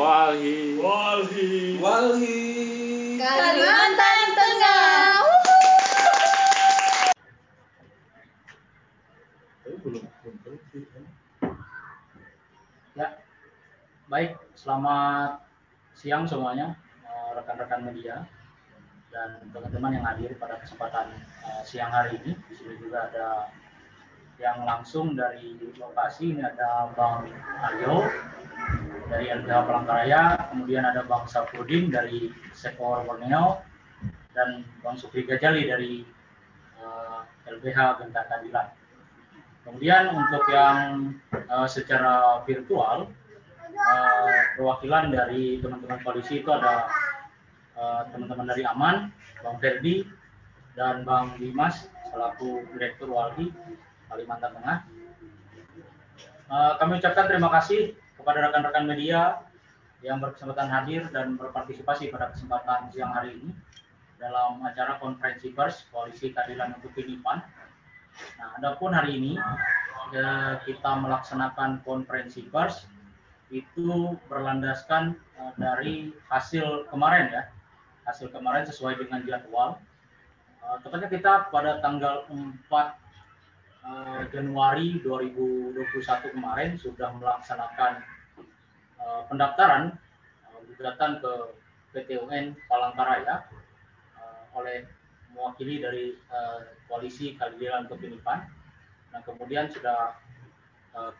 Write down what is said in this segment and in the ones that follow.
Walhi. Walhi. Walhi. Kalimantan Tengah. Ya, baik. Selamat siang semuanya, eh, rekan-rekan media dan teman-teman yang hadir pada kesempatan eh, siang hari ini. Di sini juga ada yang langsung dari lokasi. Ini ada Bang Aryo dari LBH Palangkaraya, kemudian ada Bang Saprudin dari Sekor Borneo, dan Bang Supri Gajali dari eh, LBH Bentang Kadilan. Kemudian untuk yang eh, secara virtual, eh, perwakilan dari teman-teman koalisi itu ada teman-teman dari Aman, Bang Ferdi, dan Bang Dimas selaku Direktur Walhi Kalimantan Tengah. Eh, kami ucapkan terima kasih kepada rekan-rekan media yang berkesempatan hadir dan berpartisipasi pada kesempatan siang hari ini dalam acara konferensi pers Koalisi Keadilan untuk Kehidupan. Nah, adapun hari ini eh, kita melaksanakan konferensi pers itu berlandaskan eh, dari hasil kemarin ya, hasil kemarin sesuai dengan jadwal. Eh, tepatnya kita pada tanggal 4 eh, Januari 2021 kemarin sudah melaksanakan eh, pendaftaran eh, gugatan ke PT UN Palangkaraya eh, oleh mewakili dari koalisi keadilan untuk Pinipan. Nah kemudian sudah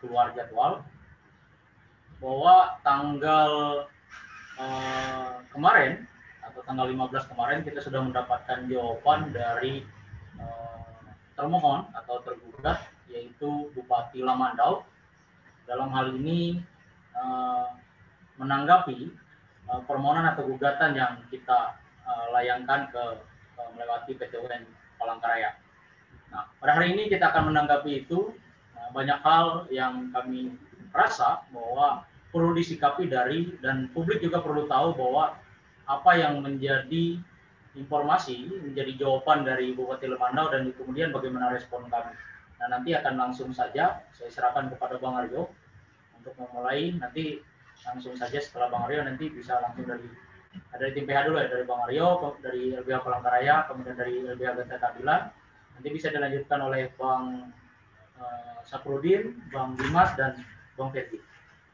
keluar jadwal bahwa tanggal kemarin atau tanggal 15 kemarin kita sudah mendapatkan jawaban dari termohon atau tergugat yaitu Bupati Lamandau dalam hal ini eh, menanggapi eh, permohonan atau gugatan yang kita eh, layangkan ke melewati PT UN Palangkaraya. Nah, pada hari ini kita akan menanggapi itu Nah, banyak hal yang kami rasa bahwa perlu disikapi dari dan publik juga perlu tahu bahwa apa yang menjadi informasi menjadi jawaban dari Bupati Lemandau dan kemudian bagaimana respon kami. Nah nanti akan langsung saja saya serahkan kepada Bang Aryo untuk memulai nanti langsung saja setelah Bang Aryo nanti bisa langsung dari dari tim PH dulu ya dari Bang Aryo dari LBH Palangkaraya kemudian dari LBH Genta Keadilan nanti bisa dilanjutkan oleh Bang eh, Saprudin, Bang Dimas dan Bang Ferdi.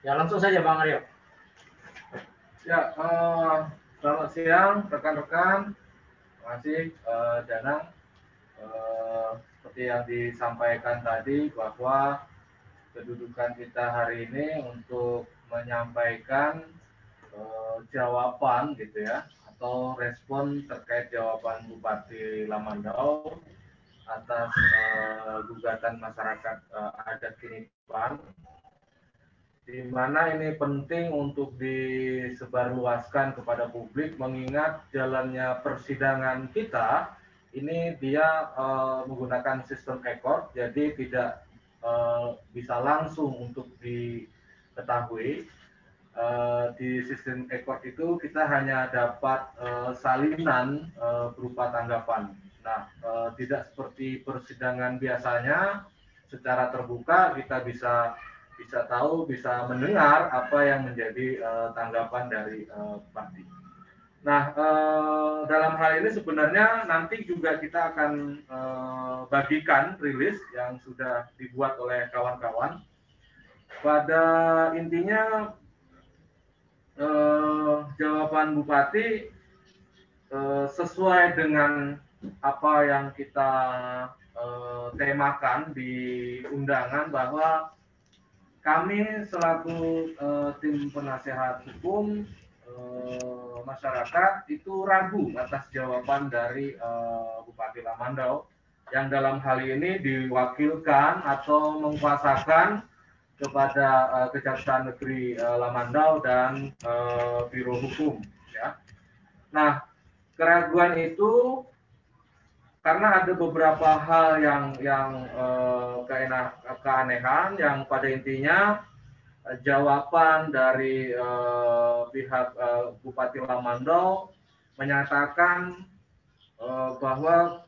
Ya langsung saja Bang Aryo. Ya, eh, selamat siang rekan-rekan. Kasih eh, Danang. Eh, seperti yang disampaikan tadi bahwa kedudukan kita hari ini untuk menyampaikan eh, jawaban gitu ya atau respon terkait jawaban Bupati Lamandau atas eh, gugatan masyarakat eh, adat Kinipan di mana ini penting untuk disebarluaskan kepada publik mengingat jalannya persidangan kita ini dia eh, menggunakan sistem ekor jadi tidak eh, bisa langsung untuk diketahui Eh, di sistem ekor itu kita hanya dapat eh, salinan eh, berupa tanggapan. Nah, eh, tidak seperti persidangan biasanya secara terbuka kita bisa bisa tahu, bisa mendengar apa yang menjadi eh, tanggapan dari eh, Bupati. Nah, eh, dalam hal ini sebenarnya nanti juga kita akan eh, bagikan rilis yang sudah dibuat oleh kawan-kawan. Pada intinya eh, jawaban Bupati eh, sesuai dengan apa yang kita eh, temakan di undangan bahwa kami selaku eh, tim penasehat hukum eh, masyarakat itu ragu atas jawaban dari eh, Bupati Lamandau yang dalam hal ini diwakilkan atau mengkuasakan kepada uh, Kejaksaan Negeri uh, Lamandau dan uh, Biro Hukum. Ya. Nah, keraguan itu karena ada beberapa hal yang yang uh, keanehan yang pada intinya uh, jawaban dari uh, pihak uh, Bupati Lamandau menyatakan uh, bahwa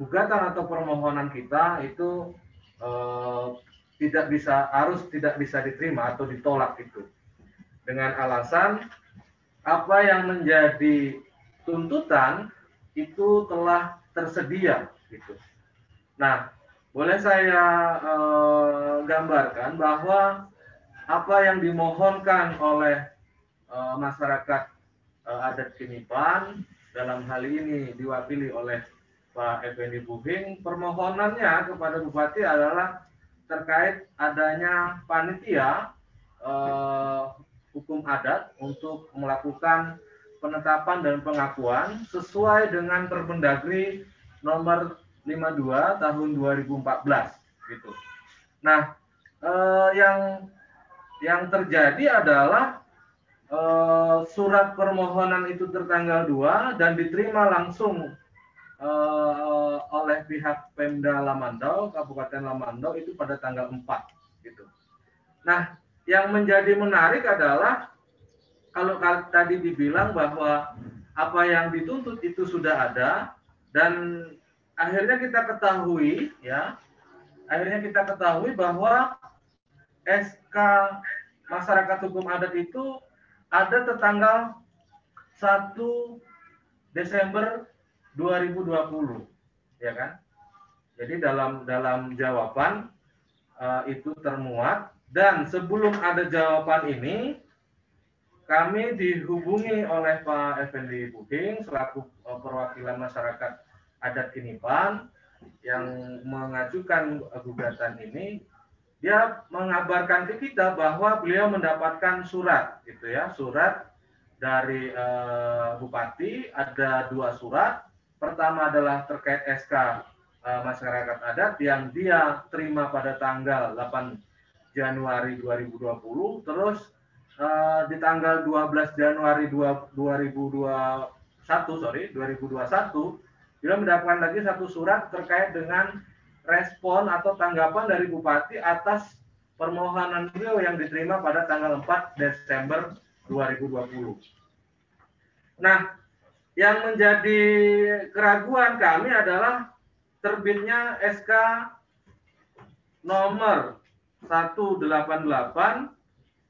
gugatan atau permohonan kita itu uh, tidak bisa harus tidak bisa diterima atau ditolak itu. dengan alasan apa yang menjadi tuntutan itu telah tersedia gitu. Nah, boleh saya eh, gambarkan bahwa apa yang dimohonkan oleh eh, masyarakat eh, adat Kinipan dalam hal ini diwakili oleh Pak Effendi Buhing, permohonannya kepada Bupati adalah terkait adanya panitia eh, hukum adat untuk melakukan penetapan dan pengakuan sesuai dengan Permendagri nomor 52 tahun 2014 gitu. Nah, eh, yang yang terjadi adalah eh, surat permohonan itu tertanggal 2 dan diterima langsung uh, oleh pihak Pemda Lamandau, Kabupaten Lamandau itu pada tanggal 4 gitu. Nah, yang menjadi menarik adalah kalau tadi dibilang bahwa apa yang dituntut itu sudah ada dan akhirnya kita ketahui ya, akhirnya kita ketahui bahwa SK masyarakat hukum adat itu ada tertanggal 1 Desember 2020 ya kan? Jadi dalam dalam jawaban uh, itu termuat dan sebelum ada jawaban ini kami dihubungi oleh Pak Effendi Buding selaku uh, perwakilan masyarakat adat Kinipan yang mengajukan gugatan ini. Dia mengabarkan ke kita bahwa beliau mendapatkan surat gitu ya surat dari uh, bupati. Ada dua surat. Pertama adalah terkait SK uh, eh, masyarakat adat yang dia terima pada tanggal 8 Januari 2020, terus uh, di tanggal 12 Januari 2021, sorry, 2021, dia mendapatkan lagi satu surat terkait dengan respon atau tanggapan dari Bupati atas permohonan beliau yang diterima pada tanggal 4 Desember 2020. Nah, yang menjadi keraguan kami adalah terbitnya SK nomor 188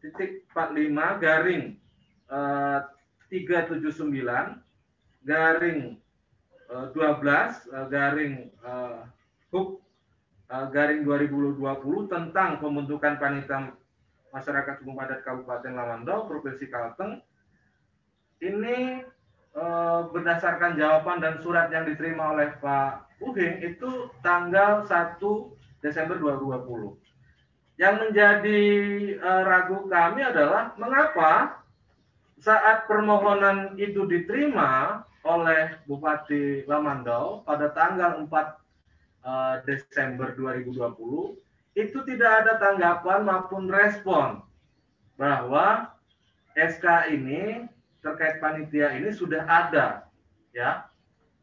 titik 45 garing eh, 379 garing eh, 12 eh, garing eh, huk eh, garing 2020 tentang pembentukan panitia masyarakat hukum adat Kabupaten Lamandau Provinsi Kalteng ini berdasarkan jawaban dan surat yang diterima oleh Pak Uhing itu tanggal 1 Desember 2020. Yang menjadi uh, ragu kami adalah mengapa saat permohonan itu diterima oleh Bupati Lamandau pada tanggal 4 uh, eh, Desember 2020 itu tidak ada tanggapan maupun respon bahwa SK ini terkait panitia ini sudah ada ya.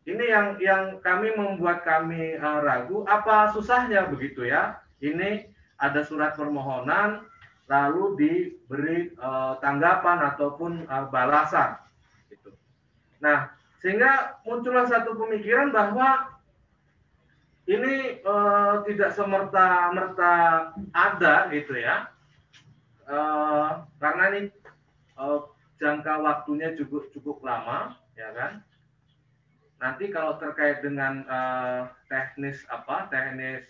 Ini yang yang kami membuat kami uh, ragu. Apa susahnya begitu ya? Ini ada surat permohonan lalu diberi uh, tanggapan ataupun uh, balasan gitu nah sehingga muncullah satu pemikiran bahwa ini uh, tidak semerta merta ada gitu ya karena ini jangka waktunya cukup cukup lama, ya kan? Nanti kalau terkait dengan teknis apa, teknis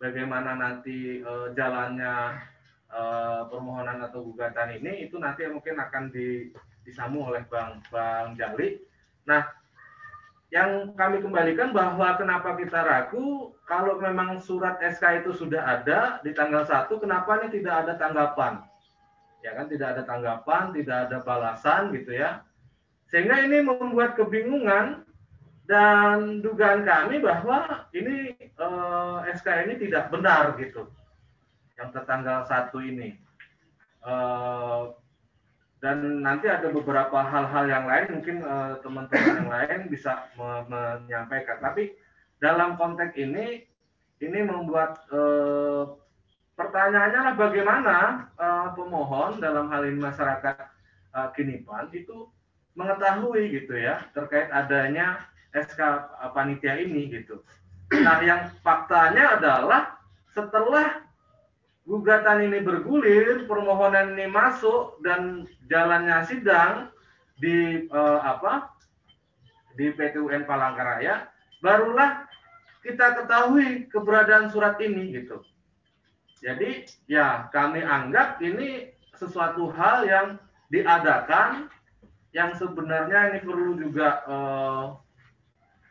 bagaimana nanti uh, jalannya uh, permohonan atau gugatan ini, itu nanti mungkin akan di, disambung oleh Bang Bang Jali. Nah, yang kami kembalikan bahwa kenapa kita ragu kalau memang surat SK itu sudah ada di tanggal 1 kenapa ini tidak ada tanggapan ya kan tidak ada tanggapan, tidak ada balasan gitu ya. Sehingga ini membuat kebingungan dan dugaan kami bahwa ini eh, SK ini tidak benar gitu. Yang tertanggal satu ini. Eh, dan nanti ada beberapa hal-hal yang lain mungkin eh, teman-teman yang lain bisa me menyampaikan. Tapi dalam konteks ini ini membuat eh, pertanyaannya lah bagaimana uh, pemohon dalam hal ini masyarakat uh, Kinipan itu mengetahui gitu ya terkait adanya SK panitia ini gitu. Nah yang faktanya adalah setelah gugatan ini bergulir, permohonan ini masuk dan jalannya sidang di uh, apa di PT UN Palangkaraya, barulah kita ketahui keberadaan surat ini gitu. Jadi ya kami anggap ini sesuatu hal yang diadakan yang sebenarnya ini perlu juga eh,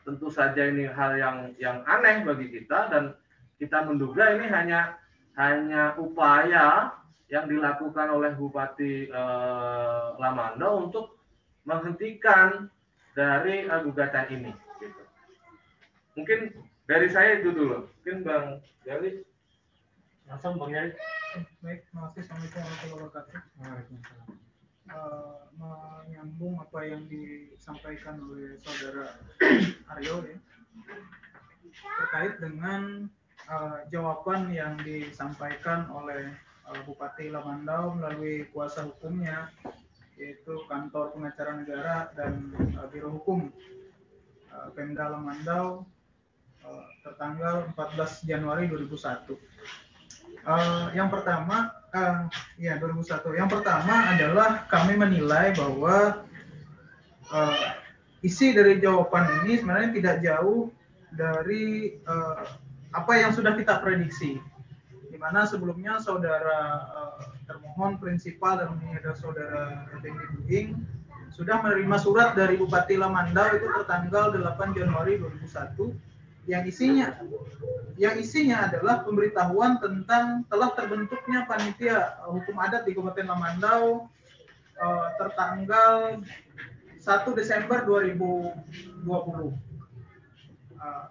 tentu saja ini hal yang yang aneh bagi kita dan kita menduga ini hanya hanya upaya yang dilakukan oleh Bupati eh, Lamando untuk menghentikan dari uh, gugatan ini. Gitu. Mungkin dari saya itu dulu. Mungkin Bang Gali. Langsung Bang Gali. Baik, terima kasih. Assalamualaikum warahmatullahi wabarakatuh. Uh, menyambung apa yang disampaikan oleh saudara Aryo ya terkait dengan uh, jawaban yang disampaikan oleh uh, Bupati Lamandau melalui kuasa hukumnya yaitu kantor pengacara negara dan uh, biro hukum uh, Pemda Lamandau uh, tertanggal 14 Januari 2001. Uh, yang pertama, uh, ya 2001. Yang pertama adalah kami menilai bahwa uh, isi dari jawaban ini sebenarnya tidak jauh dari uh, apa yang sudah kita prediksi. Di mana sebelumnya saudara uh, termohon prinsipal dan ini ada saudara Effendi Buding sudah menerima surat dari Bupati Lamandau itu tertanggal 8 Januari 2001 yang isinya yang isinya adalah pemberitahuan tentang telah terbentuknya panitia uh, hukum adat di Kabupaten Lamandau uh, tertanggal 1 Desember 2020. Uh,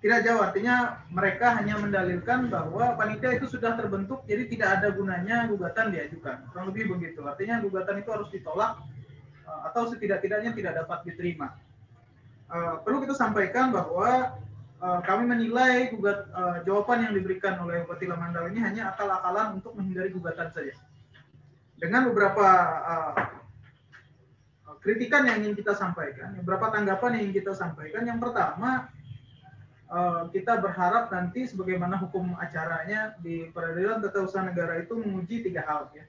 tidak jauh artinya mereka hanya mendalilkan bahwa panitia itu sudah terbentuk jadi tidak ada gunanya gugatan diajukan. Kurang lebih begitu. Artinya gugatan itu harus ditolak uh, atau setidak-tidaknya tidak dapat diterima. Uh, perlu kita sampaikan bahwa uh, kami menilai gugat uh, jawaban yang diberikan oleh Bupati Lamandau ini hanya akal-akalan untuk menghindari gugatan saja. Dengan beberapa uh, kritikan yang ingin kita sampaikan, beberapa tanggapan yang ingin kita sampaikan. Yang pertama, uh, kita berharap nanti sebagaimana hukum acaranya di peradilan tata usaha negara itu menguji tiga hal ya.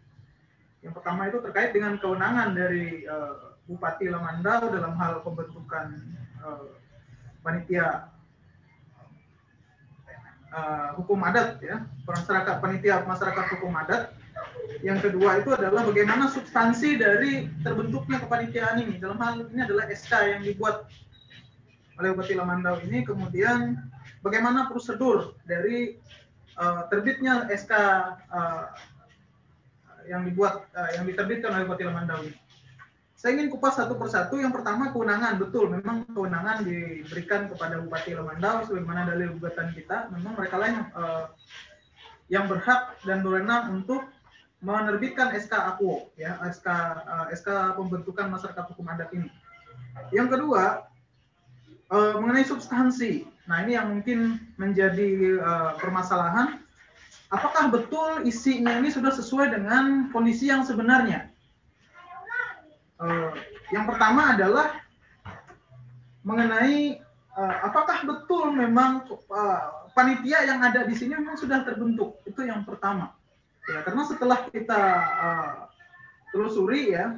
Yang pertama itu terkait dengan kewenangan dari uh, Bupati Lamandau dalam hal pembentukan uh, panitia uh, hukum adat ya, masyarakat panitia masyarakat hukum adat. Yang kedua itu adalah bagaimana substansi dari terbentuknya kepanitiaan ini. Dalam hal ini adalah SK yang dibuat oleh Bupati Lamandau ini. Kemudian bagaimana prosedur dari uh, terbitnya SK uh, yang dibuat uh, yang diterbitkan oleh Bupati Lamandau ini. Saya ingin kupas satu persatu. Yang pertama kewenangan, betul. Memang kewenangan diberikan kepada Bupati Lemandau sebagaimana dalil gugatan kita. Memang mereka lain uh, yang berhak dan berwenang untuk menerbitkan SK Akuo, ya SK eh, SK pembentukan masyarakat hukum adat ini. Yang kedua uh, mengenai substansi. Nah ini yang mungkin menjadi uh, permasalahan. Apakah betul isinya ini sudah sesuai dengan kondisi yang sebenarnya? Uh, yang pertama adalah mengenai uh, apakah betul memang uh, panitia yang ada di sini memang sudah terbentuk. Itu yang pertama. Ya, karena setelah kita uh, telusuri ya,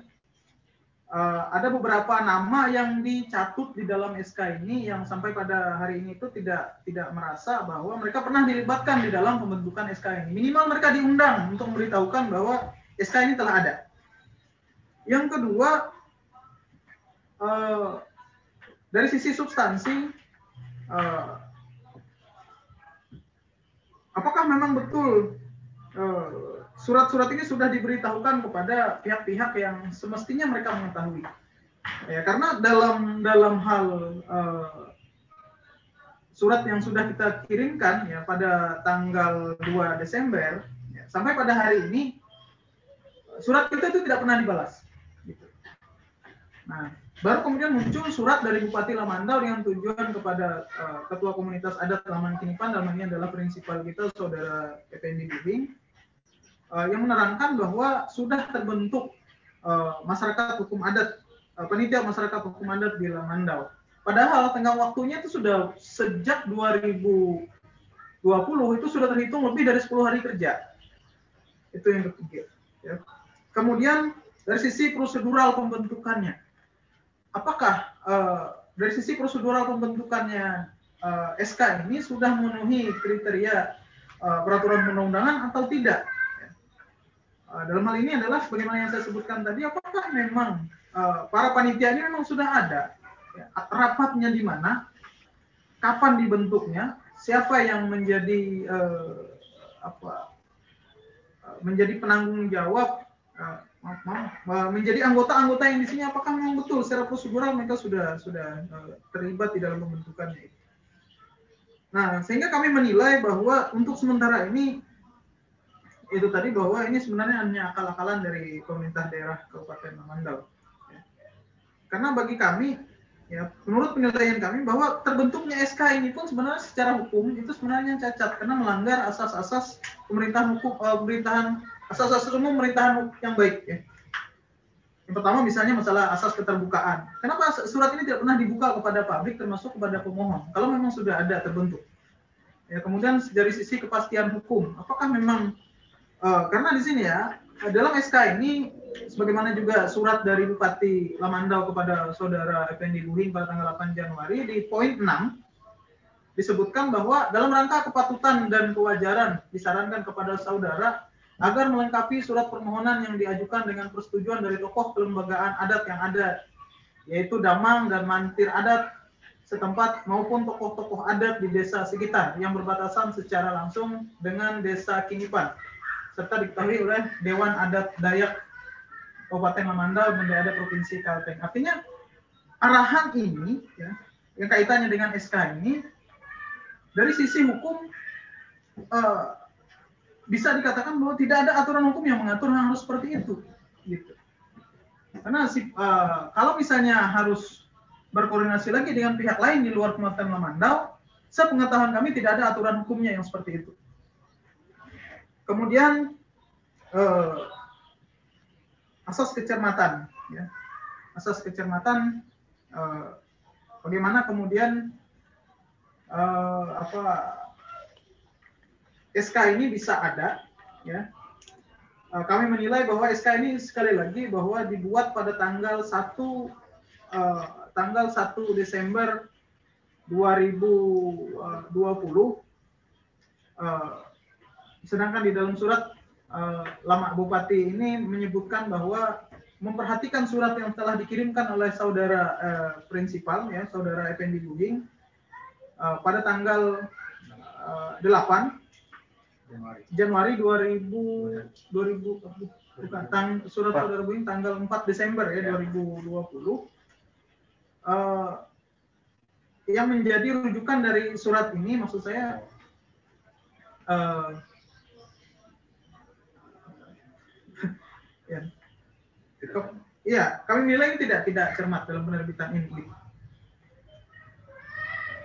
uh, ada beberapa nama yang dicatut di dalam SK ini yang sampai pada hari ini itu tidak tidak merasa bahwa mereka pernah dilibatkan di dalam pembentukan SK ini. Minimal mereka diundang untuk memberitahukan bahwa SK ini telah ada. Yang kedua, uh, dari sisi substansi, uh, apakah memang betul surat-surat uh, ini sudah diberitahukan kepada pihak-pihak yang semestinya mereka mengetahui? Ya, karena dalam dalam hal uh, surat yang sudah kita kirimkan ya pada tanggal 2 Desember ya, sampai pada hari ini surat kita itu tidak pernah dibalas. Nah, baru kemudian muncul surat dari Bupati Lamandau dengan tujuan kepada uh, Ketua Komunitas Adat Laman Kinipan, dalam ini adalah prinsipal kita, Saudara Effendi Bibing, uh, yang menerangkan bahwa sudah terbentuk uh, masyarakat hukum adat, uh, penitia masyarakat hukum adat di Lamandau. Padahal tengah waktunya itu sudah sejak 2020 itu sudah terhitung lebih dari 10 hari kerja. Itu yang ketiga. Ya. Kemudian dari sisi prosedural pembentukannya, apakah uh, dari sisi prosedural pembentukannya uh, eh, SK ini sudah memenuhi kriteria uh, peraturan perundang-undangan atau tidak? Uh, dalam hal ini adalah sebagaimana yang saya sebutkan tadi, apakah memang uh, para panitia ini memang sudah ada? Ya, rapatnya di mana, kapan dibentuknya, siapa yang menjadi uh, apa menjadi penanggung jawab uh, maaf, uh, menjadi anggota-anggota yang di sini apakah memang betul secara prosedural mereka sudah sudah uh, terlibat di dalam pembentukannya Nah, sehingga kami menilai bahwa untuk sementara ini itu tadi bahwa ini sebenarnya hanya akal-akalan dari pemerintah daerah Kabupaten Mandau. Ya. Karena bagi kami, ya menurut penilaian kami bahwa terbentuknya SK ini pun sebenarnya secara hukum itu sebenarnya cacat karena melanggar asas-asas pemerintahan hukum uh, pemerintahan asas-asas umum pemerintahan yang baik. Ya. Yang pertama misalnya masalah asas keterbukaan. Kenapa surat ini tidak pernah dibuka kepada publik termasuk kepada pemohon? Kalau memang sudah ada terbentuk. Ya, kemudian dari sisi kepastian hukum, apakah memang Uh, karena di sini ya dalam SK ini sebagaimana juga surat dari Bupati Lamandau kepada saudara Effendi Buhing pada tanggal 8 Januari di poin 6 disebutkan bahwa dalam rangka kepatutan dan kewajaran disarankan kepada saudara agar melengkapi surat permohonan yang diajukan dengan persetujuan dari tokoh kelembagaan adat yang ada yaitu damang dan mantir adat setempat maupun tokoh-tokoh adat di desa sekitar yang berbatasan secara langsung dengan desa Kinipan serta diketahui oleh Dewan Adat Dayak Kabupaten Mamandau dan Daerah Provinsi Kalteng. Artinya arahan ini ya, yang kaitannya dengan SK ini dari sisi hukum uh, bisa dikatakan bahwa tidak ada aturan hukum yang mengatur hal, -hal seperti itu gitu. Karena si, uh, kalau misalnya harus berkoordinasi lagi dengan pihak lain di luar Kabupaten Mamandau, sepengetahuan kami tidak ada aturan hukumnya yang seperti itu. Kemudian eh, asas kecermatan, ya. asas kecermatan eh, bagaimana kemudian eh, apa SK ini bisa ada, ya. Eh, kami menilai bahwa SK ini sekali lagi bahwa dibuat pada tanggal 1 eh, tanggal 1 Desember 2020 eh, sedangkan di dalam surat lama bupati ini menyebutkan bahwa memperhatikan surat yang telah dikirimkan oleh saudara prinsipal ya saudara Effendi Buding uh, pada tanggal uh, 8 Januari, Januari 2000 2000 bukan tang, surat saudara Buding tanggal 4 Desember ya, ya. 2020 uh, yang menjadi rujukan dari surat ini maksud saya uh, ya. Iya, kami nilai tidak tidak cermat dalam penerbitan ini.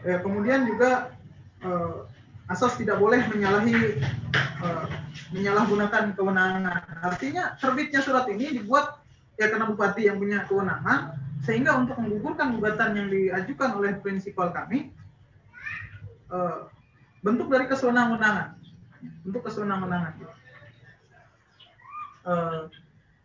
Ya, kemudian juga eh, asas tidak boleh menyalahi eh, menyalahgunakan kewenangan. Artinya terbitnya surat ini dibuat ya karena bupati yang punya kewenangan sehingga untuk menggugurkan gugatan yang diajukan oleh prinsipal kami eh, bentuk dari kesewenang-wenangan, bentuk kesewenang-wenangan. Uh,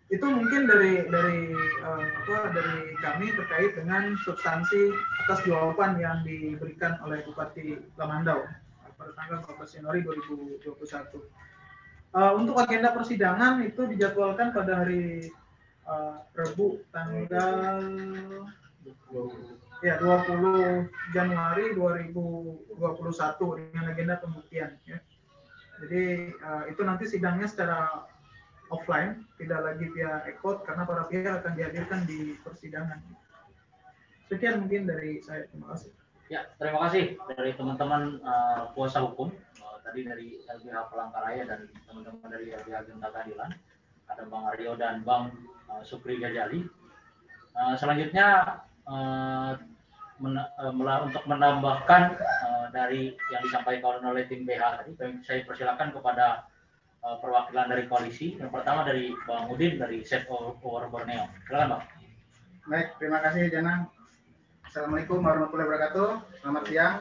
itu mungkin dari dari uh, apa dari kami terkait dengan substansi atas jawaban yang diberikan oleh Bupati Lamandau pada tanggal 14 Januari 2021. Uh, untuk agenda persidangan itu dijadwalkan pada hari uh, Rabu tanggal ya 20 Januari 2021 dengan agenda pembuktian ya. Jadi uh, itu nanti sidangnya secara offline, tidak lagi via ekot karena para pihak akan dihadirkan di persidangan. Sekian mungkin dari saya. Terima kasih. Ya, terima kasih dari teman-teman uh, kuasa hukum uh, tadi dari LBH Palangkaraya dan teman-teman dari LBH Genta Keadilan. Ada Bang Aryo dan Bang uh, Supri Gajali. Uh, selanjutnya uh, men, uh, untuk menambahkan uh, dari yang disampaikan oleh tim BH tadi, saya persilakan kepada uh, perwakilan dari koalisi. Yang pertama dari Bang Udin dari Set Over Borneo. Silakan Bang. Baik, terima kasih Jana. Assalamualaikum warahmatullahi wabarakatuh. Selamat siang.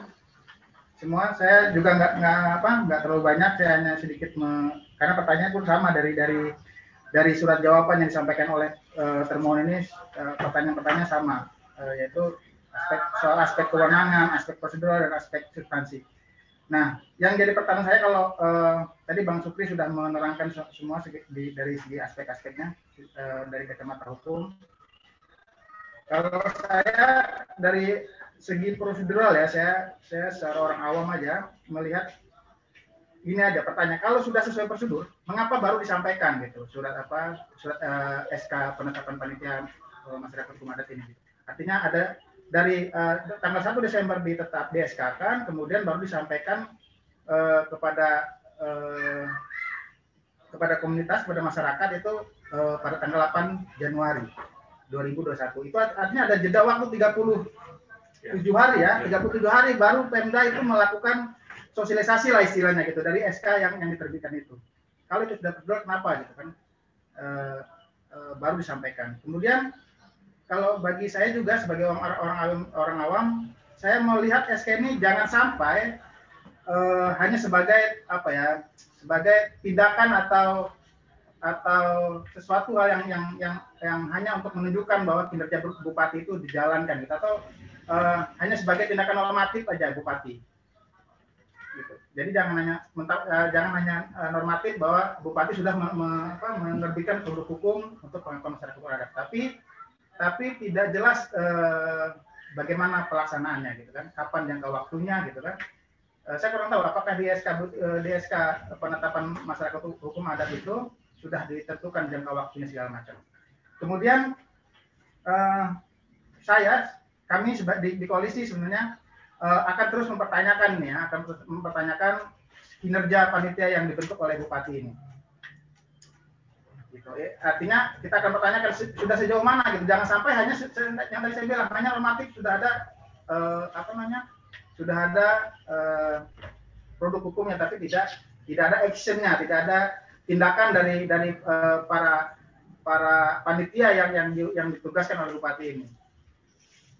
Semua saya juga nggak nggak apa nggak terlalu banyak. Saya hanya sedikit me, karena pertanyaan pun sama dari dari dari surat jawaban yang disampaikan oleh uh, termohon ini pertanyaan-pertanyaan sama uh, yaitu aspek soal aspek kewenangan, aspek prosedural dan aspek substansi. Nah, yang jadi pertanyaan saya kalau uh, tadi Bang Supri sudah menerangkan semua di, dari segi aspek-aspeknya uh, dari kacamata hukum. Kalau saya dari segi prosedural ya, saya saya secara orang awam aja melihat ini aja pertanyaan kalau sudah sesuai prosedur, mengapa baru disampaikan gitu? Surat apa? Surat uh, eh, SK penetapan panitia masyarakat hukum adat ini? Artinya ada dari uh, tanggal 1 Desember ditetap di SK kan, kemudian baru disampaikan uh, kepada uh, kepada komunitas, kepada masyarakat itu uh, pada tanggal 8 Januari 2021. Itu artinya ada jeda waktu 37 hari ya, 37 hari baru Pemda itu melakukan sosialisasi lah istilahnya gitu dari SK yang yang diterbitkan itu. Kalau itu sudah terjadi kenapa gitu kan? Uh, uh, baru disampaikan. Kemudian kalau bagi saya juga sebagai orang orang awam, orang awam saya melihat SK ini jangan sampai uh, hanya sebagai apa ya sebagai tindakan atau atau sesuatu hal yang yang yang yang hanya untuk menunjukkan bahwa kinerja bupati itu dijalankan gitu. Atau uh, hanya sebagai tindakan normatif aja bupati. Gitu. Jadi jangan hanya uh, jangan hanya uh, normatif bahwa bupati sudah me, me, apa, menerbitkan produk hukum untuk pengakuan masyarakat adat, tapi tapi tidak jelas eh, bagaimana pelaksanaannya gitu kan. Kapan jangka waktunya gitu kan. Saya kurang tahu apakah di SK di SK penetapan masyarakat hukum adat itu sudah ditentukan jangka waktunya segala macam kemudian eh, saya kami di, di koalisi sebenarnya eh, akan terus mempertanyakan nih ya akan terus mempertanyakan kinerja panitia yang dibentuk oleh bupati ini gitu. Ya, artinya kita akan pertanyakan sudah sejauh mana gitu. Jangan sampai hanya yang tadi saya bilang hanya normatif sudah ada eh, apa namanya sudah ada eh, produk hukumnya tapi tidak tidak ada actionnya, tidak ada tindakan dari dari eh, para para panitia yang yang yang ditugaskan oleh bupati ini.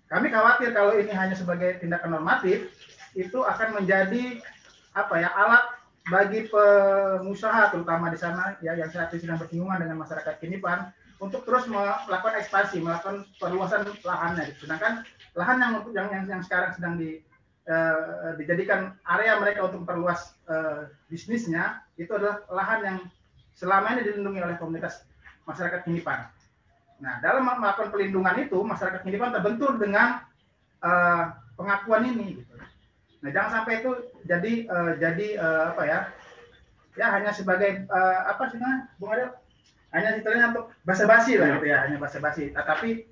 Kami khawatir kalau ini hanya sebagai tindakan normatif itu akan menjadi apa ya alat bagi pengusaha terutama di sana ya yang saat ini sedang bersinggungan dengan masyarakat Kinipan untuk terus melakukan ekspansi, melakukan perluasan lahannya. Sedangkan lahan yang yang yang, yang sekarang sedang di uh, dijadikan area mereka untuk memperluas uh, bisnisnya itu adalah lahan yang selama ini dilindungi oleh komunitas masyarakat Kinipan. Nah, dalam melakukan pelindungan itu masyarakat Kinipan terbentur dengan uh, pengakuan ini. Gitu. Nah, jangan sampai itu jadi uh, jadi uh, apa ya? Ya hanya sebagai uh, apa sih Bung Adel? Hanya istilahnya untuk basa-basi lah gitu ya, hanya basa-basi. Tetapi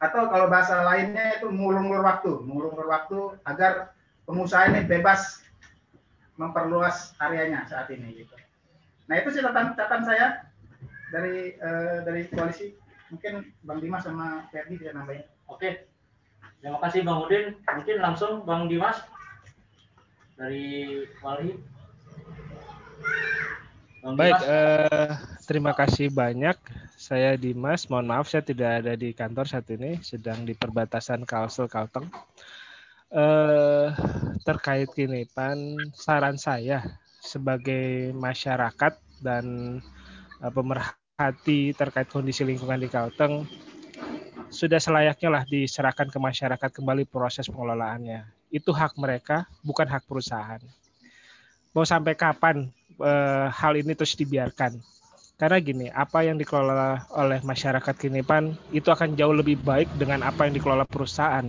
atau kalau bahasa lainnya itu mengulur-ulur waktu, mengulur-ulur waktu agar pengusaha ini bebas memperluas areanya saat ini gitu. Nah, itu sih catatan, catatan saya dari uh, dari koalisi. Mungkin Bang Dimas sama Ferdi bisa nambahin. Oke. Terima kasih Bang Udin. Mungkin langsung Bang Dimas dari Wali. Bang Baik, eh, terima kasih banyak. Saya Dimas. Mohon maaf saya tidak ada di kantor saat ini, sedang di perbatasan Kalsel Kalteng. Eh, terkait ini, pan saran saya sebagai masyarakat dan eh, pemerhati terkait kondisi lingkungan di Kalteng sudah selayaknya lah diserahkan ke masyarakat kembali proses pengelolaannya. Itu hak mereka, bukan hak perusahaan. Mau sampai kapan e, hal ini terus dibiarkan? Karena gini, apa yang dikelola oleh masyarakat Kinipan itu akan jauh lebih baik dengan apa yang dikelola perusahaan.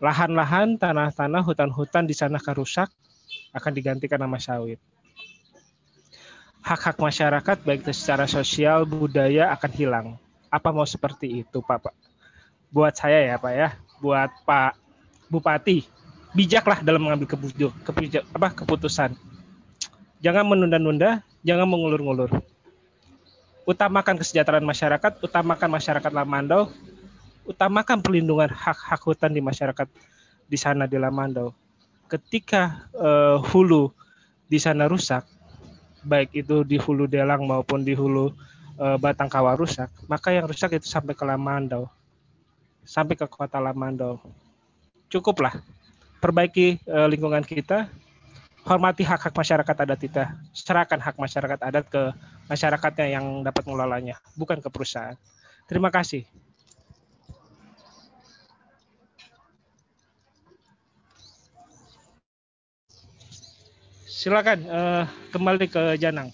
Lahan-lahan, tanah-tanah, hutan-hutan di sana akan rusak, akan digantikan nama sawit. Hak-hak masyarakat baik secara sosial, budaya akan hilang. Apa mau seperti itu Pak Pak? Buat saya ya Pak ya. Buat Pak Bupati bijaklah dalam mengambil keputusan, jangan menunda-nunda jangan mengulur-ngulur. Utamakan kesejahteraan masyarakat utamakan masyarakat Lamandau utamakan perlindungan hak-hak hutan di masyarakat di sana di Lamandau ketika uh, hulu di sana rusak baik itu di hulu Delang maupun di hulu uh, batang kawah rusak, maka yang rusak itu sampai ke Lamandau, sampai ke kota Lamandau. Cukuplah perbaiki uh, lingkungan kita, hormati hak-hak masyarakat adat kita. Serahkan hak masyarakat adat ke masyarakatnya yang dapat mengelolanya, bukan ke perusahaan. Terima kasih. Silakan uh, kembali ke Janang.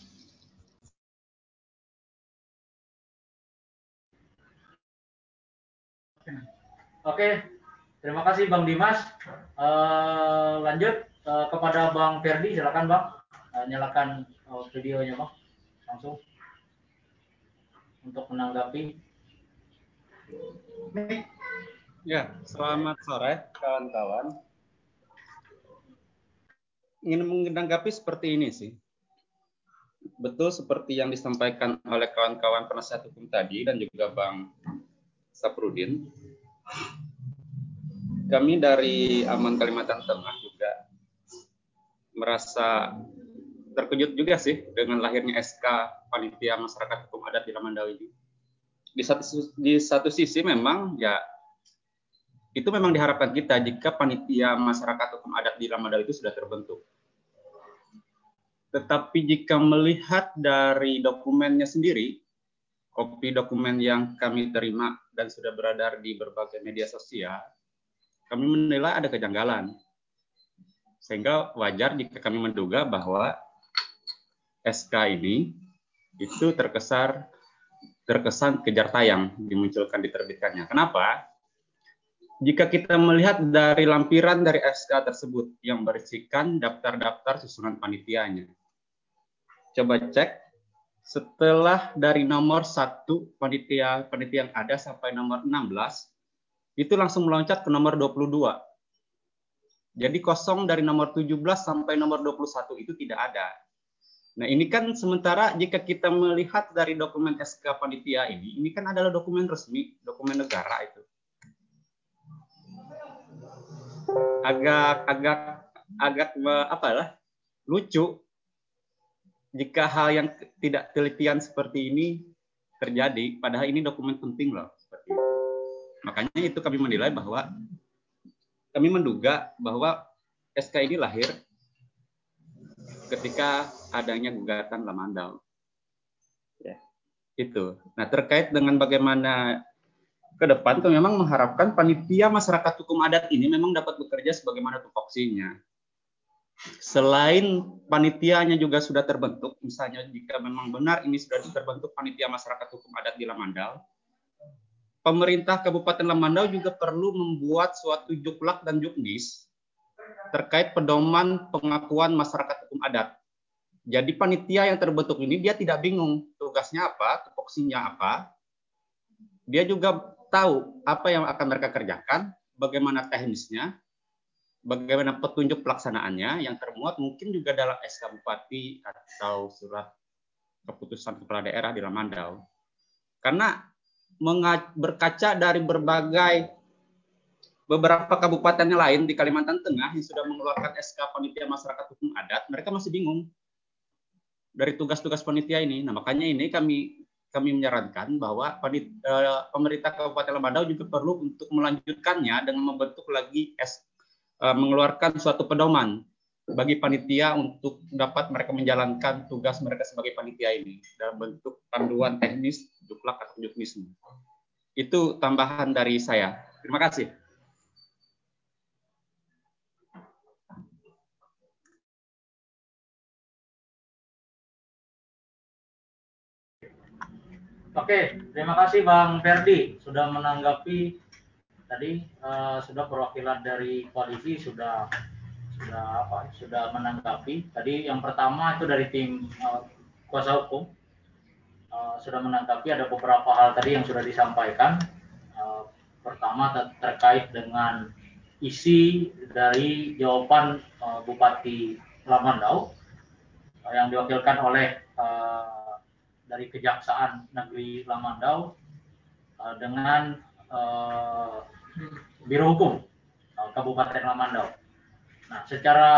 Oke, terima kasih Bang Dimas. Uh, lanjut uh, kepada Bang Ferdi, silakan Bang. Uh, nyalakan uh, videonya Bang, langsung untuk menanggapi. Ya, selamat sore kawan-kawan. Ingin menanggapi seperti ini sih. Betul seperti yang disampaikan oleh kawan-kawan penasihat hukum tadi dan juga Bang Saprudin kami dari Aman Kalimantan Tengah juga merasa terkejut juga sih dengan lahirnya SK Panitia Masyarakat Hukum Adat di Lamandau ini. Di satu, di satu sisi memang ya itu memang diharapkan kita jika panitia masyarakat hukum adat di Lamandau itu sudah terbentuk. Tetapi jika melihat dari dokumennya sendiri, kopi dokumen yang kami terima dan sudah beredar di berbagai media sosial, kami menilai ada kejanggalan. Sehingga wajar jika kami menduga bahwa SK ini itu terkesan terkesan kejar tayang dimunculkan diterbitkannya. Kenapa? Jika kita melihat dari lampiran dari SK tersebut yang berisikan daftar-daftar susunan panitianya. Coba cek setelah dari nomor satu panitia panitia yang ada sampai nomor 16 itu langsung meloncat ke nomor 22. Jadi kosong dari nomor 17 sampai nomor 21 itu tidak ada. Nah, ini kan sementara jika kita melihat dari dokumen SK panitia ini, ini kan adalah dokumen resmi, dokumen negara itu. Agak agak agak apa lah lucu jika hal yang tidak telitian seperti ini terjadi, padahal ini dokumen penting loh. Seperti itu. Makanya itu kami menilai bahwa kami menduga bahwa SK ini lahir ketika adanya gugatan Lamandau. Ya, itu. Nah terkait dengan bagaimana ke depan, kami memang mengharapkan panitia masyarakat hukum adat ini memang dapat bekerja sebagaimana tupoksinya selain panitianya juga sudah terbentuk, misalnya jika memang benar ini sudah terbentuk panitia masyarakat hukum adat di Lamandau, pemerintah Kabupaten Lamandau juga perlu membuat suatu juklak dan juknis terkait pedoman pengakuan masyarakat hukum adat. Jadi panitia yang terbentuk ini dia tidak bingung tugasnya apa, tupoksinya apa. Dia juga tahu apa yang akan mereka kerjakan, bagaimana teknisnya, bagaimana petunjuk pelaksanaannya yang termuat mungkin juga dalam SK Bupati atau surat keputusan kepala daerah di Lamandau. Karena berkaca dari berbagai beberapa kabupaten lain di Kalimantan Tengah yang sudah mengeluarkan SK panitia masyarakat hukum adat, mereka masih bingung dari tugas-tugas panitia ini. Nah, makanya ini kami kami menyarankan bahwa eh, pemerintah Kabupaten Lamandau juga perlu untuk melanjutkannya dengan membentuk lagi uh, mengeluarkan suatu pedoman bagi panitia untuk dapat mereka menjalankan tugas mereka sebagai panitia ini dalam bentuk panduan teknis, juklak atau juknisme. Itu tambahan dari saya. Terima kasih. Oke, terima kasih Bang Ferdi sudah menanggapi tadi uh, sudah perwakilan dari koalisi sudah sudah apa sudah menanggapi. Tadi yang pertama itu dari tim uh, kuasa hukum. Uh, sudah menanggapi ada beberapa hal tadi yang sudah disampaikan. Uh, pertama ter terkait dengan isi dari jawaban uh, Bupati Lamandau uh, yang diwakilkan oleh uh, dari Kejaksaan Negeri Lamandau uh, dengan Biro Hukum uh, Kabupaten Lamandau. Nah, secara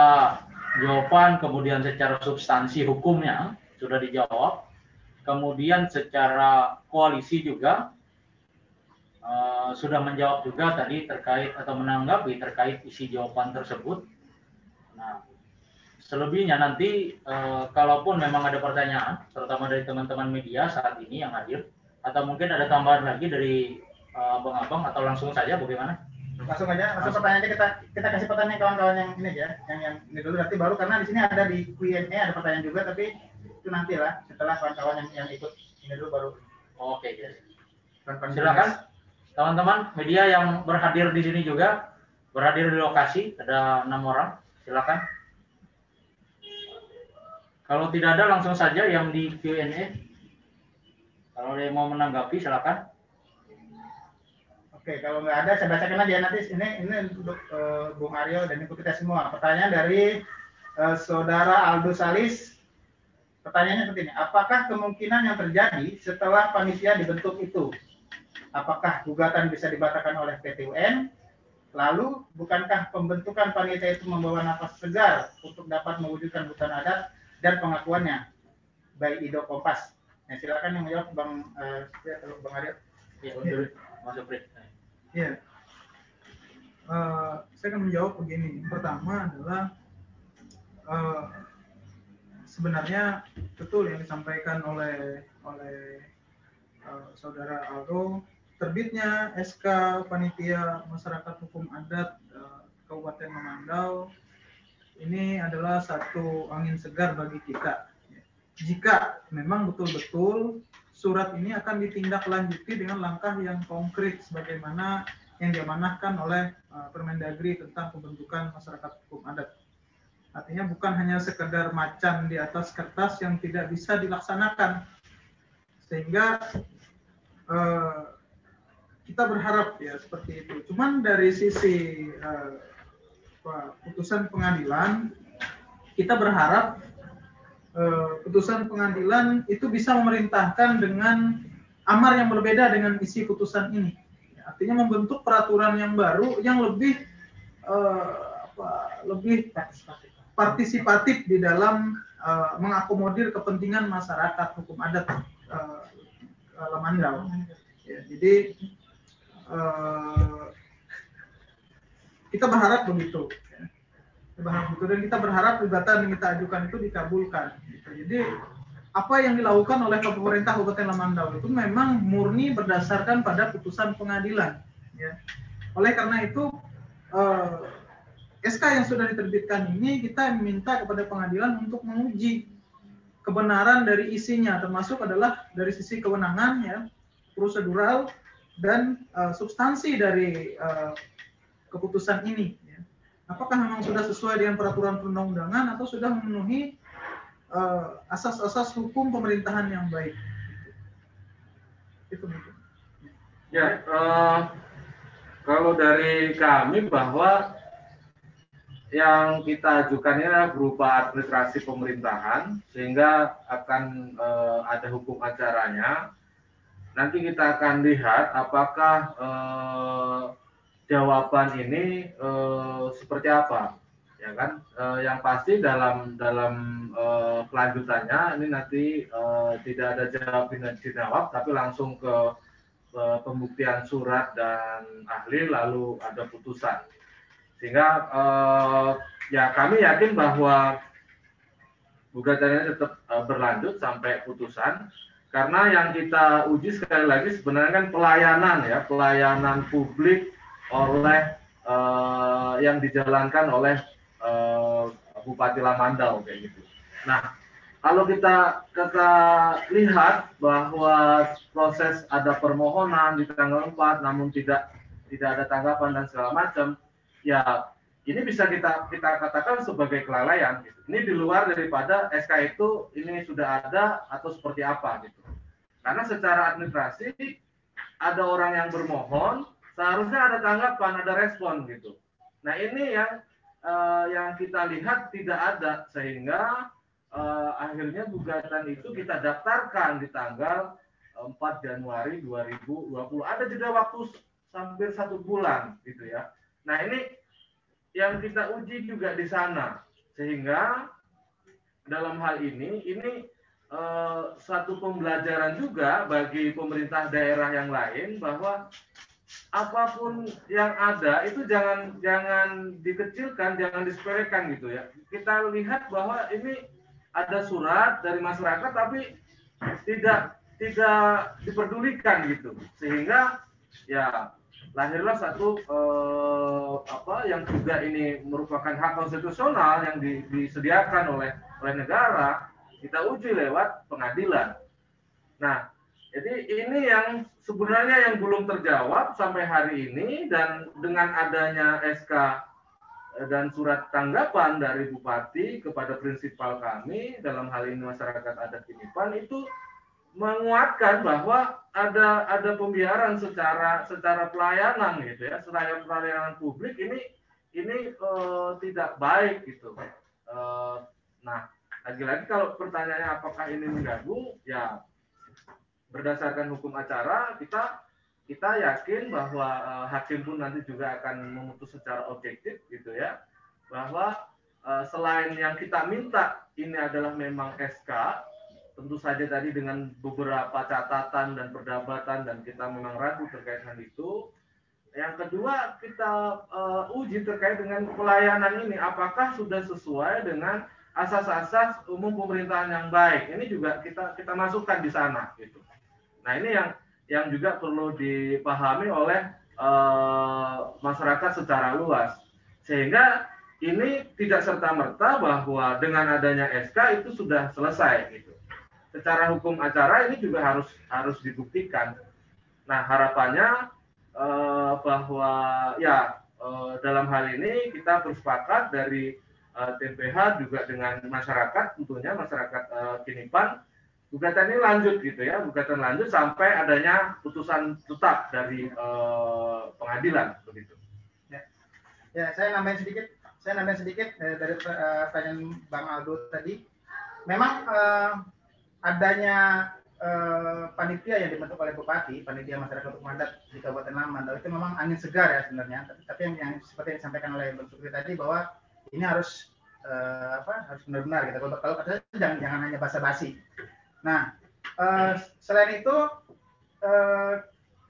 jawaban kemudian secara substansi hukumnya sudah dijawab. Kemudian secara koalisi juga uh, sudah menjawab juga tadi terkait atau menanggapi terkait isi jawaban tersebut. Nah, selebihnya nanti eh, kalaupun memang ada pertanyaan, terutama dari teman-teman media saat ini yang hadir, atau mungkin ada tambahan lagi dari eh, abang-abang atau langsung saja bagaimana? langsung aja langsung pertanyaannya kita kita kasih pertanyaan kawan-kawan yang ini ya yang yang ini dulu. Nanti baru karena di sini ada di Q&A ada pertanyaan juga tapi itu nanti lah setelah kawan-kawan yang yang ikut ini dulu baru. Oke, ya. kawan-kawan silakan. teman-teman media yang berhadir di sini juga berhadir di lokasi ada enam orang silakan. Kalau tidak ada langsung saja yang di Q&A kalau ada yang mau menanggapi silakan Oke, kalau nggak ada saya bacakan aja nanti ini ini untuk eh, Bung Aryo dan ibu kita semua. Pertanyaan dari eh, saudara Aldo Salis. Pertanyaannya seperti ini, apakah kemungkinan yang terjadi setelah panitia dibentuk itu? Apakah gugatan bisa dibatalkan oleh PT UN? Lalu, bukankah pembentukan panitia itu membawa nafas segar untuk dapat mewujudkan hutan adat dan pengakuannya? By Ido Kompas. Nah, silakan yang menjawab Bang eh, Bang Aryo. ya, masuk Pri. Ya, Eh, saya akan menjawab begini. Pertama adalah eh, sebenarnya betul yang disampaikan oleh oleh eh, saudara Aldo terbitnya SK Panitia Masyarakat Hukum Adat eh, Kabupaten Memandau ini adalah satu angin segar bagi kita. Jika memang betul-betul surat ini akan ditindaklanjuti dengan langkah yang konkret sebagaimana yang diamanahkan oleh uh, Permendagri tentang pembentukan masyarakat hukum adat. Artinya bukan hanya sekedar macan di atas kertas yang tidak bisa dilaksanakan. Sehingga uh, kita berharap ya seperti itu. Cuman dari sisi uh, putusan pengadilan kita berharap putusan pengadilan itu bisa memerintahkan dengan amar yang berbeda dengan isi putusan ini artinya membentuk peraturan yang baru yang lebih uh, apa, lebih partisipatif di dalam uh, mengakomodir kepentingan masyarakat hukum adat uh. Ya, jadi uh, kita berharap begitu. Ya. Kita berharap begitu dan kita berharap gugatan yang kita ajukan itu dikabulkan. Gitu. Jadi apa yang dilakukan oleh pemerintah Kabupaten Lamandau itu memang murni berdasarkan pada putusan pengadilan. Ya. Oleh karena itu eh, SK yang sudah diterbitkan ini kita minta kepada pengadilan untuk menguji kebenaran dari isinya, termasuk adalah dari sisi kewenangan, ya, prosedural dan uh, substansi dari uh, keputusan ini. Apakah memang sudah sesuai dengan peraturan perundang-undangan atau sudah memenuhi Eh, asas-asas uh, hukum pemerintahan yang baik. Itu mungkin. Ya, uh, kalau dari kami bahwa yang kita ajukan ini berupa administrasi pemerintahan sehingga akan uh, ada hukum acaranya. Nanti kita akan lihat apakah uh, jawaban ini uh, seperti apa? Ya kan? Uh, yang pasti dalam dalam uh, kelanjutannya ini nanti uh, tidak ada jawab dengan dijawab tapi langsung ke uh, pembuktian surat dan ahli lalu ada putusan. Sehingga uh, ya kami yakin bahwa gugatannya tetap uh, berlanjut sampai putusan. Karena yang kita uji sekali lagi sebenarnya kan pelayanan ya pelayanan publik oleh uh, yang dijalankan oleh uh, Bupati Lamandau kayak gitu. Nah, kalau kita kita lihat bahwa proses ada permohonan di tanggal 4 namun tidak tidak ada tanggapan dan segala macam, ya ini bisa kita kita katakan sebagai kelalaian gitu. Ini di luar daripada SK itu ini sudah ada atau seperti apa gitu. Karena secara administrasi ada orang yang bermohon, seharusnya ada tanggapan, ada respon gitu. Nah, ini yang uh, yang kita lihat tidak ada sehingga uh, akhirnya gugatan itu kita daftarkan di tanggal 4 Januari 2020 ada jeda waktu hampir satu bulan gitu ya. Nah ini yang kita uji juga di sana. Sehingga dalam hal ini ini uh, satu pembelajaran juga bagi pemerintah daerah yang lain bahwa apa pun yang ada itu jangan jangan dikecilkan, jangan disepelekan gitu ya. Kita lihat bahwa ini ada surat dari masyarakat tapi tidak tidak diperdulikan gitu. Sehingga ya lahirlah satu eh, apa yang juga ini merupakan hak konstitusional yang di, disediakan oleh oleh negara kita uji lewat pengadilan. Nah, jadi ini yang sebenarnya yang belum terjawab sampai hari ini dan dengan adanya SK dan surat tanggapan dari bupati kepada prinsipal kami dalam hal ini masyarakat adat Kinipan itu menguatkan bahwa ada ada pembiaran secara secara pelayanan gitu ya secara pelayanan publik ini ini uh, tidak baik gitu. Uh, nah lagi-lagi kalau pertanyaannya apakah ini mengganggu? Ya berdasarkan hukum acara kita kita yakin bahwa uh, hakim pun nanti juga akan memutus secara objektif gitu ya. Bahwa uh, selain yang kita minta ini adalah memang SK tentu saja tadi dengan beberapa catatan dan perdebatan dan kita memang ragu terkait hal itu. Yang kedua kita uh, uji terkait dengan pelayanan ini. Apakah sudah sesuai dengan asas-asas umum pemerintahan yang baik? Ini juga kita kita masukkan di sana gitu Nah ini yang yang juga perlu dipahami oleh uh, masyarakat secara luas. Sehingga ini tidak serta merta bahwa dengan adanya SK itu sudah selesai gitu. Secara hukum acara ini juga harus harus dibuktikan. Nah harapannya uh, bahwa ya uh, dalam hal ini kita bersepakat dari TPH juga dengan masyarakat tentunya masyarakat uh, Kinipan gugatan ini lanjut gitu ya, gugatan lanjut sampai adanya putusan tetap dari uh, pengadilan begitu. Ya. ya, saya nambahin sedikit, saya nambahin sedikit eh, dari uh, pertanyaan Bang Aldo tadi. Memang uh, adanya uh, panitia yang dibentuk oleh bupati, panitia masyarakat hukum adat di Kabupaten Lamandau itu memang angin segar ya sebenarnya. Tapi, tapi yang, yang seperti yang disampaikan oleh Bang Sukri tadi bahwa ini harus uh, apa harus benar-benar gitu. Kalau kalau jangan jangan hanya basa-basi Nah, uh, selain itu, uh,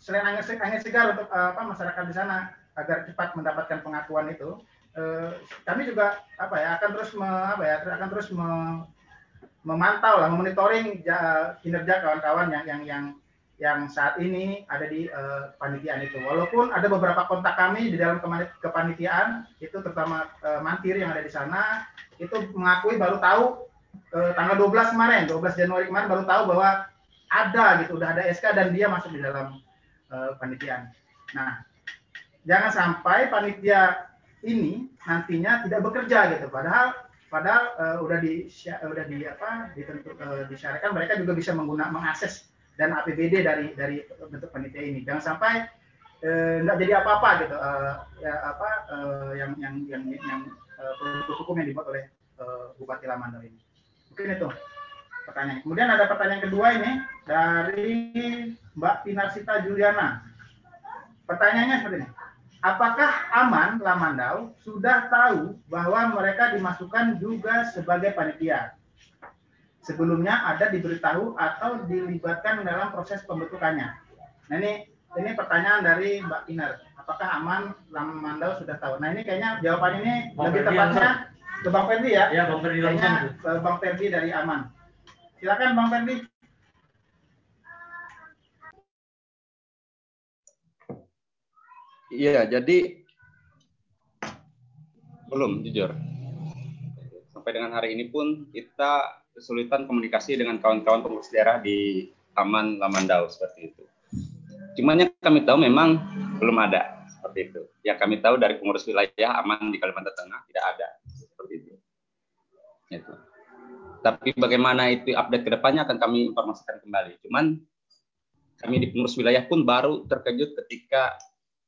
selain angin, angin segar untuk uh, apa masyarakat di sana agar cepat mendapatkan pengakuan itu, uh, kami juga apa ya akan terus me, apa ya akan terus me, memantau lah, memonitoring kinerja kawan-kawan yang yang yang yang saat ini ada di uh, kepanitiaan itu. Walaupun ada beberapa kontak kami di dalam kepanitiaan, itu terutama uh, mantir yang ada di sana, itu mengakui baru tahu eh, tanggal 12 kemarin, 12 Januari kemarin baru tahu bahwa ada gitu, udah ada SK dan dia masuk di dalam eh. Nah, jangan sampai panitia ini nantinya tidak bekerja gitu. Padahal padahal uh, udah di udah di apa ditentu uh, disyaratkan mereka juga bisa menggunakan mengakses dan APBD dari dari bentuk panitia ini. Jangan sampai nggak uh, jadi apa-apa gitu uh, ya apa uh, yang yang yang yang uh, hukum yang dibuat oleh uh, Bupati Lamandau ini. Mungkin itu pertanyaan. Kemudian ada pertanyaan kedua ini dari Mbak Pinarsita Juliana. Pertanyaannya seperti ini. Apakah Aman Lamandau sudah tahu bahwa mereka dimasukkan juga sebagai panitia? Sebelumnya ada diberitahu atau dilibatkan dalam proses pembentukannya. Nah ini ini pertanyaan dari Mbak Pinar. Apakah Aman Lamandau sudah tahu? Nah ini kayaknya jawaban ini lebih tepatnya ke Bang Ferdi ya. Iya, Bang Ferdi langsung. Ke Bang Ferdi dari Aman. Silakan Bang Ferdi. Iya, jadi belum jujur. Sampai dengan hari ini pun kita kesulitan komunikasi dengan kawan-kawan pengurus daerah di Taman Lamandau seperti itu. Cuman yang kami tahu memang belum ada seperti itu. Yang kami tahu dari pengurus wilayah aman di Kalimantan Tengah tidak ada seperti itu. itu. Tapi bagaimana itu update ke depannya akan kami informasikan kembali. Cuman kami di pengurus wilayah pun baru terkejut ketika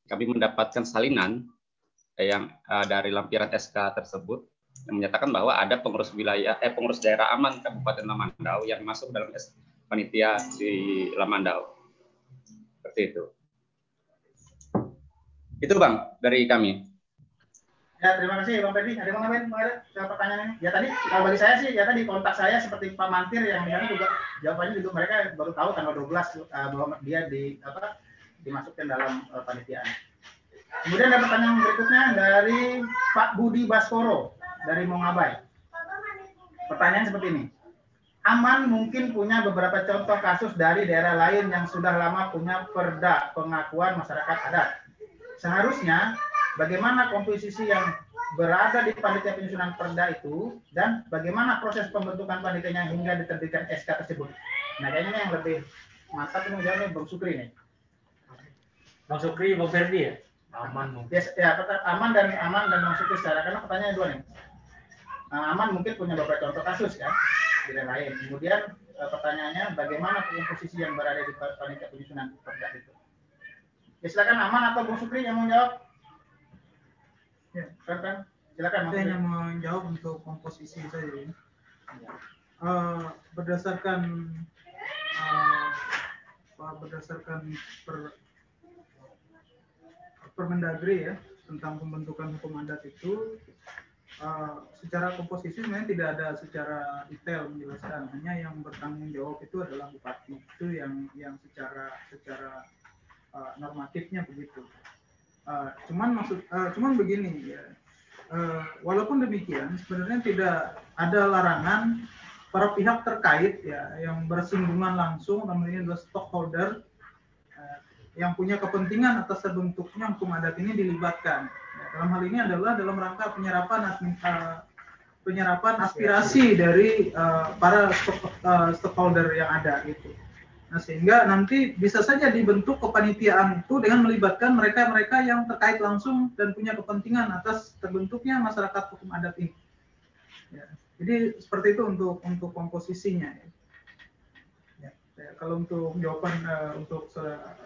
kami mendapatkan salinan yang uh, dari lampiran SK tersebut yang menyatakan bahwa ada pengurus wilayah eh pengurus daerah aman Kabupaten Lamandau yang masuk dalam panitia di Lamandau. Seperti itu. Itu Bang dari kami. Ya, terima kasih Bang Ferdi. Ada yang mau nambahin Ada pertanyaan ini? Ya tadi, kalau bagi saya sih, ya tadi kontak saya seperti Pak Mantir yang di juga jawabannya juga mereka baru tahu tanggal 12 uh, bahwa dia di apa dimasukkan dalam uh, panitiaan. Kemudian ada pertanyaan berikutnya dari Pak Budi Baskoro dari Mongabai. Pertanyaan seperti ini. Aman mungkin punya beberapa contoh kasus dari daerah lain yang sudah lama punya perda pengakuan masyarakat adat. Seharusnya bagaimana komposisi yang berada di panitia penyusunan perda itu dan bagaimana proses pembentukan panitianya hingga diterbitkan SK tersebut. Nah kayaknya yang lebih mantap ini jawabnya Bang Sukri nih. Bang Sukri, Bang Ferdi ya? Aman mungkin. Ya, ya aman dan aman dan Bang Sukri secara karena pertanyaan dua nih. Nah, aman mungkin punya beberapa contoh kasus kan di lain. Kemudian e, pertanyaannya bagaimana komposisi yang berada di panitia penyusunan perda itu. Ya silakan aman atau Bung Sukri yang mau jawab. Ya. Silakan. Saya hanya menjawab untuk komposisi saja. Ya. Uh, berdasarkan uh, berdasarkan per, Permendagri ya tentang pembentukan hukum adat itu uh, secara komposisi sebenarnya tidak ada secara detail menjelaskan hanya yang bertanggung jawab itu adalah bupati itu yang yang secara secara uh, normatifnya begitu uh, cuman maksud uh, cuman begini ya uh, walaupun demikian sebenarnya tidak ada larangan para pihak terkait ya yang bersinggungan langsung namanya adalah stockholder yang punya kepentingan atas terbentuknya hukum adat ini dilibatkan. Ya, dalam hal ini adalah dalam rangka penyerapan uh, penyerapan aspirasi dari uh, para uh, stakeholder yang ada itu. Nah, sehingga nanti bisa saja dibentuk kepanitiaan itu dengan melibatkan mereka-mereka yang terkait langsung dan punya kepentingan atas terbentuknya masyarakat hukum adat ini. Ya, jadi seperti itu untuk untuk komposisinya. Ya. Ya, kalau untuk jawaban uh, untuk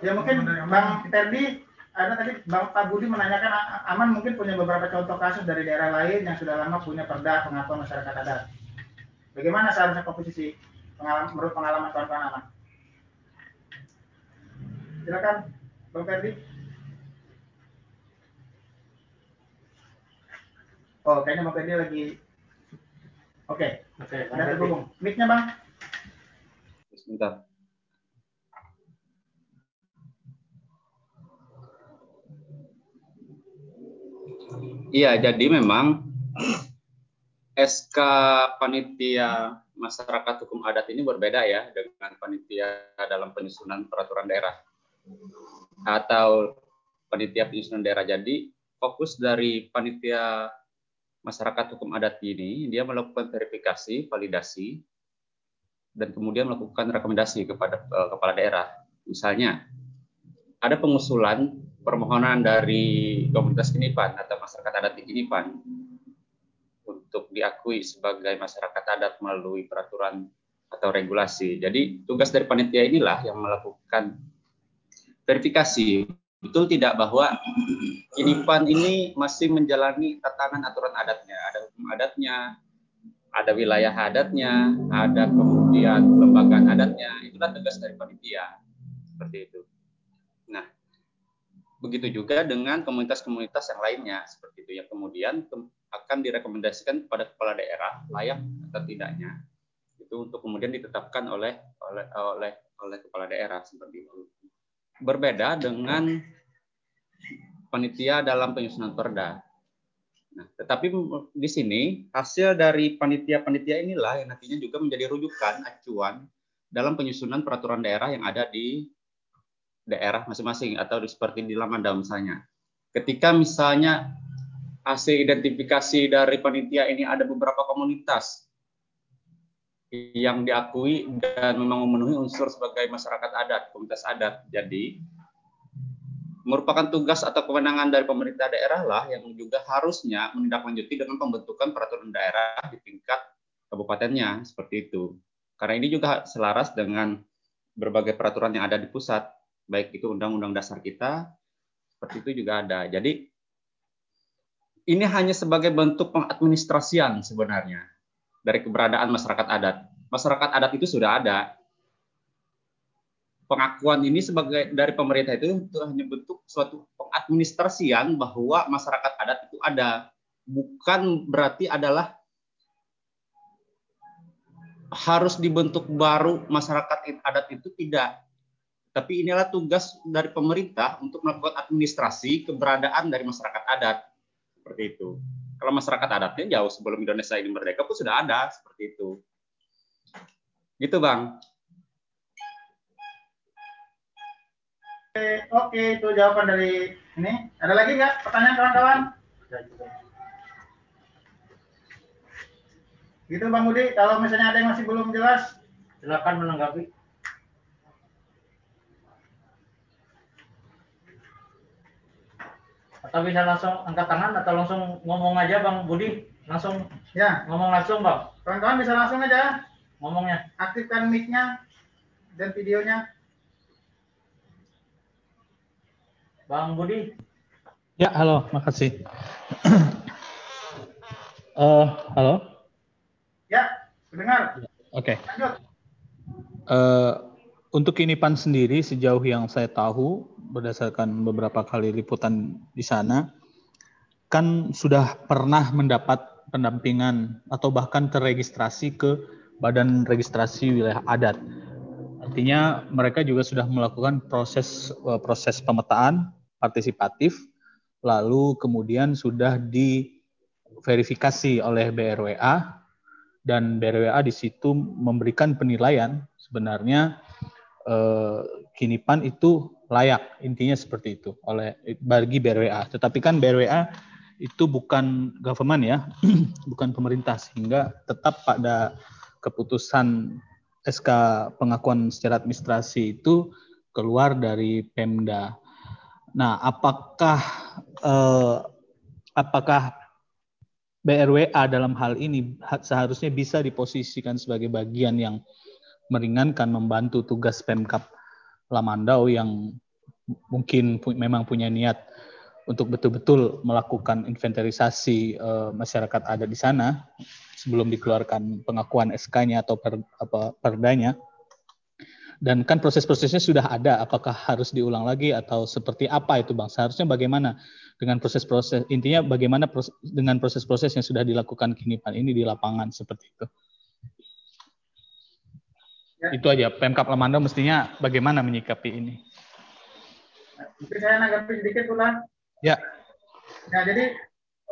ya mungkin Bang Terdi ada tadi Bang Pak Budi menanyakan Aman mungkin punya beberapa contoh kasus dari daerah lain yang sudah lama punya perda pengakuan masyarakat adat. Bagaimana seharusnya komposisi pengalaman menurut pengalaman kawan-kawan Aman? Silakan Bang Ferdi. Oh, kayaknya Bang Ferdi lagi Oke. Okay. Oke, okay, ada terhubung. Mic-nya, Bang sebentar. Iya, jadi memang SK panitia masyarakat hukum adat ini berbeda ya dengan panitia dalam penyusunan peraturan daerah atau panitia penyusunan daerah. Jadi fokus dari panitia masyarakat hukum adat ini dia melakukan verifikasi, validasi dan kemudian melakukan rekomendasi kepada uh, kepala daerah. Misalnya, ada pengusulan permohonan dari komunitas Kinipan atau masyarakat adat di Kinipan untuk diakui sebagai masyarakat adat melalui peraturan atau regulasi. Jadi tugas dari panitia inilah yang melakukan verifikasi betul tidak bahwa Kinipan ini masih menjalani tatanan aturan adatnya, ada hukum adatnya, ada wilayah adatnya, ada kemudian lembagaan adatnya, itulah tugas dari panitia. Seperti itu. Nah, begitu juga dengan komunitas-komunitas yang lainnya, seperti itu, yang kemudian akan direkomendasikan kepada kepala daerah layak atau tidaknya itu untuk kemudian ditetapkan oleh oleh oleh oleh kepala daerah seperti itu. Berbeda dengan panitia dalam penyusunan perda Nah, tetapi di sini hasil dari panitia-panitia inilah yang nantinya juga menjadi rujukan acuan dalam penyusunan peraturan daerah yang ada di daerah masing-masing atau seperti di Lamanda misalnya. Ketika misalnya hasil identifikasi dari panitia ini ada beberapa komunitas yang diakui dan memang memenuhi unsur sebagai masyarakat adat, komunitas adat. Jadi merupakan tugas atau kewenangan dari pemerintah daerah lah yang juga harusnya menindaklanjuti dengan pembentukan peraturan daerah di tingkat kabupatennya seperti itu. Karena ini juga selaras dengan berbagai peraturan yang ada di pusat, baik itu undang-undang dasar kita, seperti itu juga ada. Jadi ini hanya sebagai bentuk pengadministrasian sebenarnya dari keberadaan masyarakat adat. Masyarakat adat itu sudah ada, pengakuan ini sebagai dari pemerintah itu, itu hanya bentuk suatu pengadministrasian bahwa masyarakat adat itu ada bukan berarti adalah harus dibentuk baru masyarakat adat itu tidak tapi inilah tugas dari pemerintah untuk melakukan administrasi keberadaan dari masyarakat adat seperti itu. Kalau masyarakat adatnya jauh sebelum Indonesia ini merdeka pun sudah ada seperti itu. Gitu bang. Oke, oke, itu jawaban dari ini. Ada lagi nggak pertanyaan kawan-kawan? Gitu Bang Budi, kalau misalnya ada yang masih belum jelas, Silakan menanggapi. Atau bisa langsung angkat tangan atau langsung ngomong aja Bang Budi, langsung ya, ngomong langsung Bang, kawan-kawan bisa langsung aja ngomongnya. aktifkan mic-nya dan videonya. Bang Budi, Ya, halo, makasih. Eh, halo, Ya, mendengar. oke. Lanjut. Eh, untuk Kinipan sendiri, sejauh yang saya tahu, berdasarkan beberapa kali liputan di sana, kan sudah pernah mendapat pendampingan atau bahkan terregistrasi ke Badan Registrasi Wilayah Adat. Artinya mereka juga sudah melakukan proses eh, proses pemetaan partisipatif, lalu kemudian sudah diverifikasi oleh BRWA dan BRWA di situ memberikan penilaian sebenarnya eh, Kinipan itu layak intinya seperti itu oleh bagi BRWA. Tetapi kan BRWA itu bukan government ya, bukan pemerintah sehingga tetap pada keputusan SK pengakuan secara administrasi itu keluar dari Pemda. Nah, apakah eh, apakah BRWA dalam hal ini seharusnya bisa diposisikan sebagai bagian yang meringankan membantu tugas Pemkap Lamandau yang mungkin pu memang punya niat untuk betul-betul melakukan inventarisasi uh, masyarakat ada di sana sebelum dikeluarkan pengakuan SK-nya atau per, apa, perdanya. Dan kan proses-prosesnya sudah ada, apakah harus diulang lagi atau seperti apa itu Bang? Seharusnya bagaimana dengan proses-proses, intinya bagaimana proses, dengan proses-proses yang sudah dilakukan kini Pak ini di lapangan seperti itu. Ya. Itu aja, Pemkap Lamando mestinya bagaimana menyikapi ini? Mungkin saya nanggapi sedikit ulang. Ya. Nah, jadi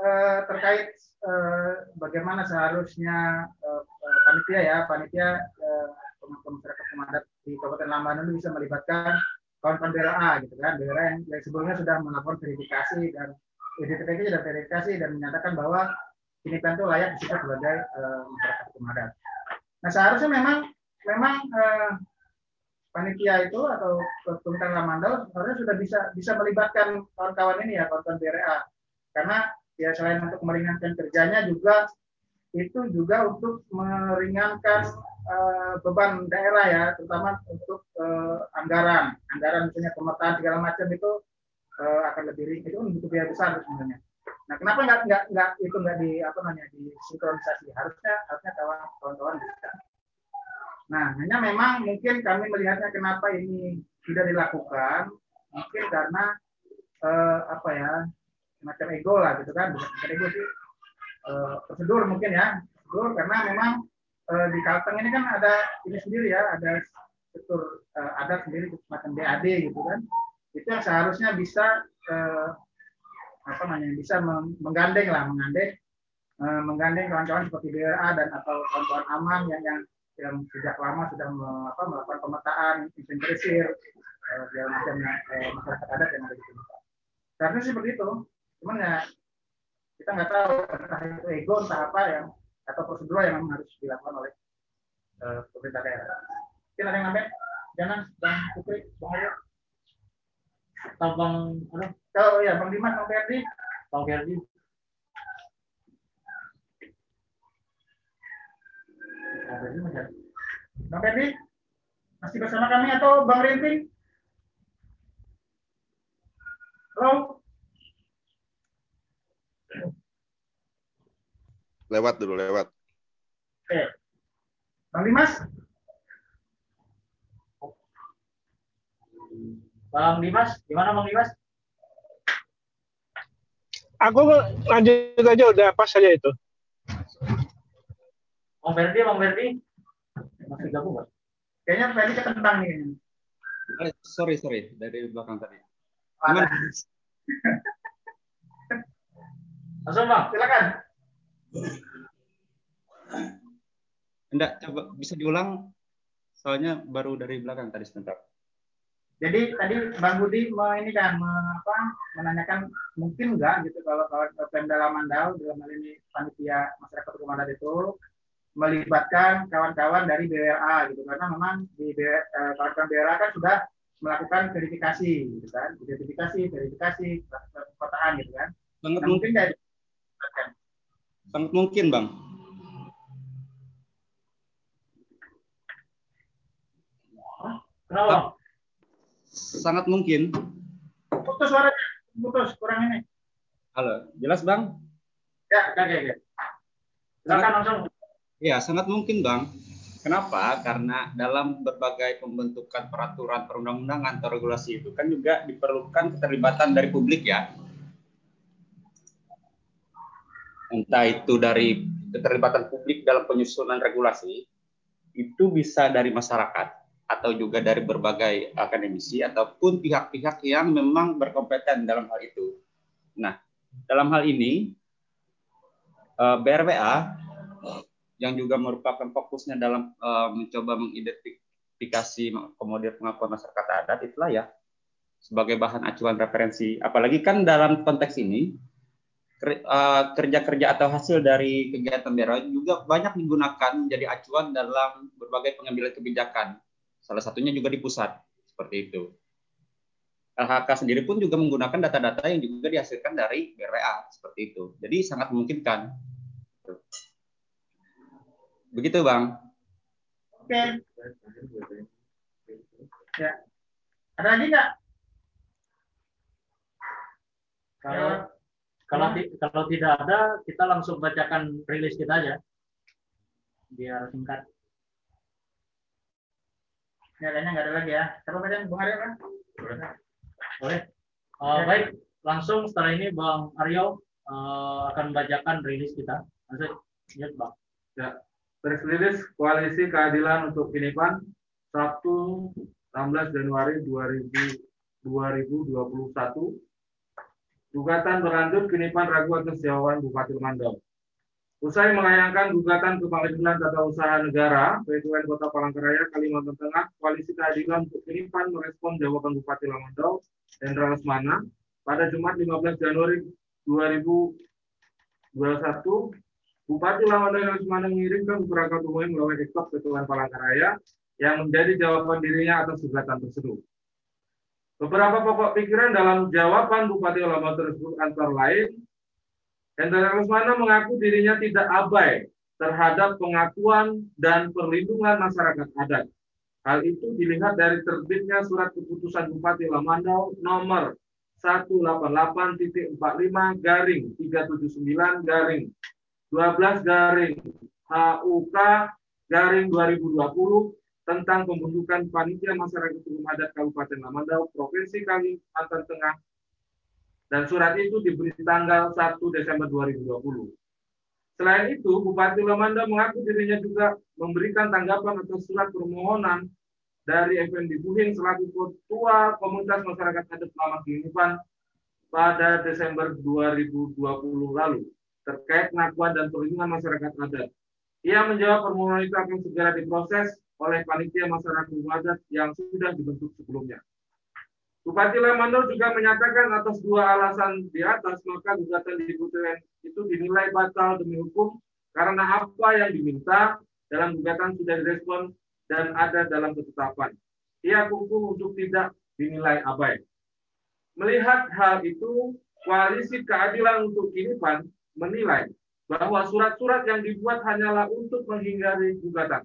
eh, terkait eh, bagaimana seharusnya eh, panitia ya, panitia eh, masyarakat pemadat di Kabupaten Lambangan itu bisa melibatkan kawan-kawan BRA gitu kan, BRA yang, yang sebelumnya sudah melakukan verifikasi dan identifikasi dan verifikasi dan menyatakan bahwa ini itu layak disebut sebagai uh, masyarakat pemadat. Nah seharusnya memang memang uh, panitia itu atau Kementerian Lamandau sebenarnya sudah bisa bisa melibatkan kawan-kawan ini ya kawan-kawan BRA karena ya selain untuk meringankan kerjanya juga itu juga untuk meringankan uh, beban daerah ya, terutama untuk uh, anggaran, anggaran misalnya pemetaan segala macam itu uh, akan lebih ringan, itu kan butuh biaya besar sebenarnya. Nah, kenapa nggak nggak nggak itu nggak di apa namanya di sinkronisasi? Harusnya harusnya kawan-kawan bisa. Nah, hanya memang mungkin kami melihatnya kenapa ini tidak dilakukan, mungkin karena uh, apa ya semacam ego lah gitu kan, bukan ego sih. Uh, prosedur mungkin ya prosedur karena memang uh, di Kalteng ini kan ada ini sendiri ya ada struktur uh, adat sendiri semacam BAD gitu kan. Itu yang seharusnya bisa uh, apa namanya bisa menggandeng lah menggandeng uh, menggandeng kawan-kawan seperti BRA dan atau kawan-kawan aman yang yang yang sejak lama sudah apa, melakukan pemetaan, inventarisir uh, segala macam uh, masyarakat adat yang ada di sini. Seharusnya seperti itu. Cuman ya kita nggak tahu entah itu ego entah apa yang atau prosedur yang memang harus dilakukan oleh uh, pemerintah daerah. Mungkin ada yang ngambil? Jangan, Bang Putri, Bang Aryo. Atau Bang, aduh. Oh ya, Bang Dimas, Bang Ferdi. Bang Ferdi. Bang Ferdi, masih bersama kami atau Bang Rinting? Halo? Lewat dulu, lewat. Oke. Bang Dimas? Bang Dimas, gimana Bang Dimas? Aku lanjut aja udah pas saja itu. Bang Ferdi, Bang Ferdi. Masih gabung nggak? Kayaknya Ferdi ketentang nih. Eh, sorry, sorry. Dari belakang tadi. Gimana? Langsung bang. Silakan. Enggak, coba bisa diulang. Soalnya baru dari belakang tadi sebentar. Jadi tadi Bang Budi mau ini kan me- apa, menanyakan mungkin nggak gitu kalau kalau Pemda Lamandau dalam hal ini panitia masyarakat adat itu melibatkan kawan-kawan dari BWA gitu karena memang di B- eh, kawan-kawan BWA kan sudah melakukan verifikasi gitu kan identifikasi verifikasi perkotaan gitu kan Sangat nah, mungkin, dari sangat mungkin, Bang. Kenapa? Sangat mungkin. putus suaranya putus kurang ini Halo, jelas, Bang? ya oke oke oke. Silakan langsung. Ya, sangat mungkin, Bang. Kenapa? Karena dalam berbagai pembentukan peraturan perundang-undangan atau regulasi itu kan juga diperlukan keterlibatan dari publik ya. Entah itu dari keterlibatan publik dalam penyusunan regulasi, itu bisa dari masyarakat atau juga dari berbagai akademisi ataupun pihak-pihak yang memang berkompeten dalam hal itu. Nah, dalam hal ini eh, BRWA yang juga merupakan fokusnya dalam uh, mencoba mengidentifikasi komodir pengakuan masyarakat adat itulah ya sebagai bahan acuan referensi. Apalagi kan dalam konteks ini kerja-kerja atau hasil dari kegiatan BRWA juga banyak digunakan menjadi acuan dalam berbagai pengambilan kebijakan. Salah satunya juga di pusat seperti itu. LHK sendiri pun juga menggunakan data-data yang juga dihasilkan dari BRWA seperti itu. Jadi sangat memungkinkan. Begitu, Bang. Oke. Ya. Ada lagi nggak? Kalau kalau ti- kalau tidak ada, kita langsung bacakan rilis kita aja. Biar singkat. Ini adanya nggak ada lagi ya. Siapa bacain Bung Aryo kan? Boleh? Uh, baik, langsung setelah ini Bang Aryo uh, akan membacakan rilis kita. Langsung, ya Bang. Ya, release Koalisi Keadilan untuk Kinipan Sabtu 16 Januari 2000, 2021. Gugatan berlanjut Kinipan ragu atas jawaban Bupati Mandau. Usai melayangkan gugatan ke Pengadilan Tata Usaha Negara PTN Kota Palangkaraya Kalimantan Tengah, Koalisi Keadilan untuk Kinipan merespon jawaban Bupati Lamandau Hendra Lesmana pada Jumat 15 Januari 2021 Bupati Lamandau Lesmana mengirimkan beberapa dokumen melalui ekspor Ketuan Palangkaraya yang menjadi jawaban dirinya atas gugatan tersebut. Beberapa pokok pikiran dalam jawaban Bupati Lamandau tersebut antara lain Hendra Lesmana mengaku dirinya tidak abai terhadap pengakuan dan perlindungan masyarakat adat. Hal itu dilihat dari terbitnya surat keputusan Bupati Lamandau nomor 188.45 garing 379 garing 12 garing HUK garing 2020 tentang pembentukan panitia masyarakat hukum adat Kabupaten Lamandau Provinsi Kalimantan Tengah dan surat itu diberi tanggal 1 Desember 2020. Selain itu, Bupati Lamanda mengaku dirinya juga memberikan tanggapan atas surat permohonan dari FND Buhin selaku Ketua Komunitas Masyarakat Adat Lama Kinipan pada Desember 2020 lalu terkait pengakuan dan perlindungan masyarakat adat. Ia menjawab permohonan itu akan segera diproses oleh panitia masyarakat adat yang sudah dibentuk sebelumnya. Bupati Lamandau juga menyatakan atas dua alasan di atas maka gugatan di Putuan itu dinilai batal demi hukum karena apa yang diminta dalam gugatan sudah direspon dan ada dalam ketetapan. Ia kukuh untuk tidak dinilai abai. Melihat hal itu, Koalisi Keadilan untuk Kinipan menilai bahwa surat-surat yang dibuat hanyalah untuk menghindari gugatan.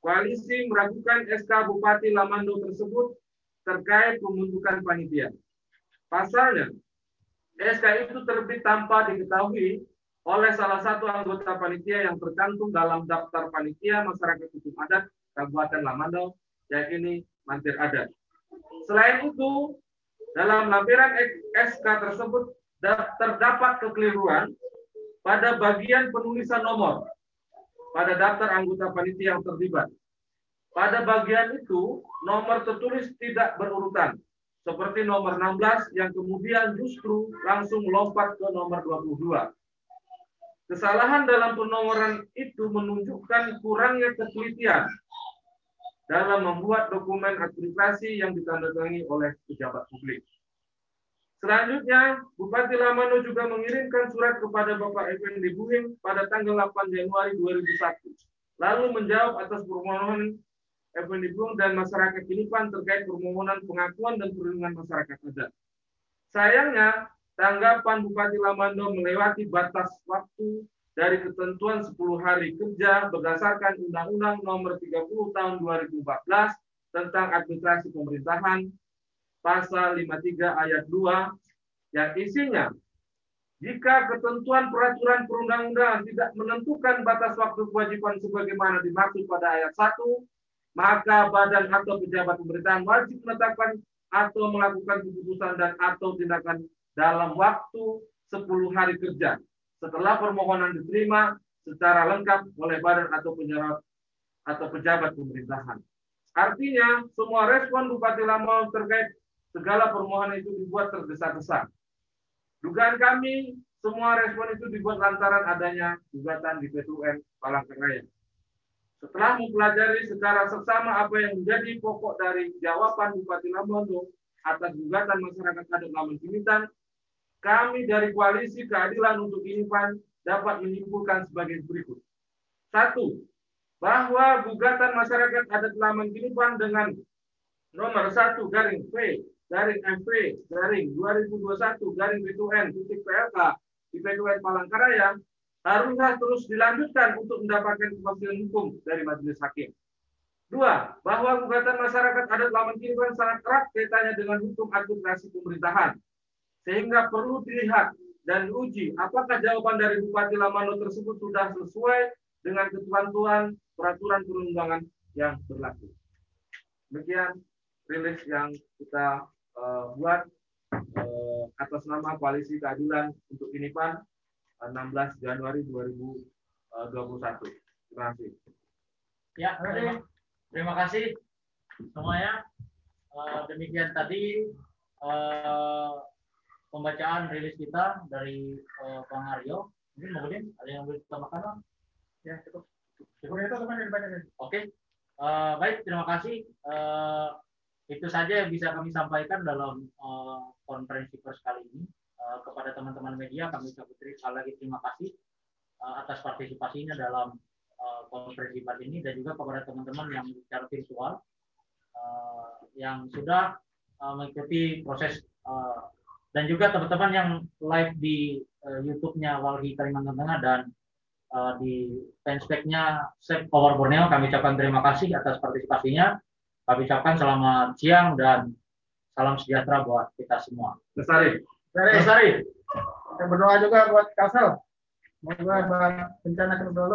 Koalisi meragukan SK Bupati Lamando tersebut terkait pembentukan panitia. Pasalnya, SK itu terbit tanpa diketahui oleh salah satu anggota panitia yang tercantum dalam daftar panitia masyarakat hukum adat Kabupaten Lamandau, yakni Mantir Adat. Selain itu, dalam lampiran SK tersebut terdapat kekeliruan pada bagian penulisan nomor pada daftar anggota panitia yang terlibat. Pada bagian itu, nomor tertulis tidak berurutan. Seperti nomor 16 yang kemudian justru langsung lompat ke nomor 22. Kesalahan dalam penomoran itu menunjukkan kurangnya ketelitian dalam membuat dokumen administrasi yang ditandatangani oleh pejabat publik. Selanjutnya, Bupati Lamano juga mengirimkan surat kepada Bapak Effendi Buhim pada tanggal 8 Januari 2001, lalu menjawab atas permohonan Effendi Buhim dan masyarakat Kinipan terkait permohonan pengakuan dan perlindungan masyarakat adat. Sayangnya, tanggapan Bupati Lamando melewati batas waktu dari ketentuan 10 hari kerja berdasarkan Undang-Undang Nomor 30 Tahun 2014 tentang Administrasi Pemerintahan pasal 53 ayat 2 yang isinya jika ketentuan peraturan perundang-undangan tidak menentukan batas waktu kewajiban sebagaimana dimaksud pada ayat 1, maka badan atau pejabat pemerintahan wajib menetapkan atau melakukan keputusan dan atau tindakan dalam waktu 10 hari kerja setelah permohonan diterima secara lengkap oleh badan atau pejabat atau pejabat pemerintahan. Artinya, semua respon Bupati Lampau terkait segala permohonan itu dibuat tergesa-gesa. Dugaan kami, semua respon itu dibuat lantaran adanya gugatan di PTUN Palangkaraya. Setelah mempelajari secara seksama apa yang menjadi pokok dari jawaban Bupati Lamondo atas gugatan masyarakat adat Lamun Kimitan, kami dari Koalisi Keadilan untuk Inipan dapat menyimpulkan sebagai berikut. Satu, bahwa gugatan masyarakat adat Laman Kinipan dengan nomor satu garing P garing MP garing 2021 garing B2N titik PLK di B2N Palangkaraya harusnya terus dilanjutkan untuk mendapatkan kepastian hukum dari majelis hakim. Dua, bahwa gugatan masyarakat adat Laman Kinipan sangat erat kaitannya dengan hukum administrasi pemerintahan sehingga perlu dilihat dan diuji apakah jawaban dari Bupati Lamano tersebut sudah sesuai dengan ketentuan peraturan perundangan yang berlaku. Demikian rilis yang kita uh, buat uh, atas nama Koalisi Keadilan untuk Inipan uh, 16 Januari 2021. Terima kasih. Ya, terima, terima kasih semuanya. Uh, demikian tadi uh, pembacaan rilis kita dari uh, Bang Aryo. Mungkin kemudian ada yang boleh ditambahkan Bang? Ya, cukup. Cukup. Oke. Okay. Uh, baik, terima kasih. Uh, itu saja yang bisa kami sampaikan dalam uh, konferensi pers kali ini. Uh, kepada teman-teman media, kami ucapkan sekali lagi terima kasih uh, atas partisipasinya dalam konferensi pers ini dan juga kepada teman-teman yang secara virtual yang sudah mengikuti proses dan juga teman-teman yang live di uh, YouTube-nya Walhi Kalimantan Tengah dan di fanspage-nya Save Power Borneo kami ucapkan terima kasih atas partisipasinya. Kami ucapkan selamat siang dan salam sejahtera buat kita semua. Lestari. Lestari. Kita berdoa juga buat Kalsel. Semoga bencana ke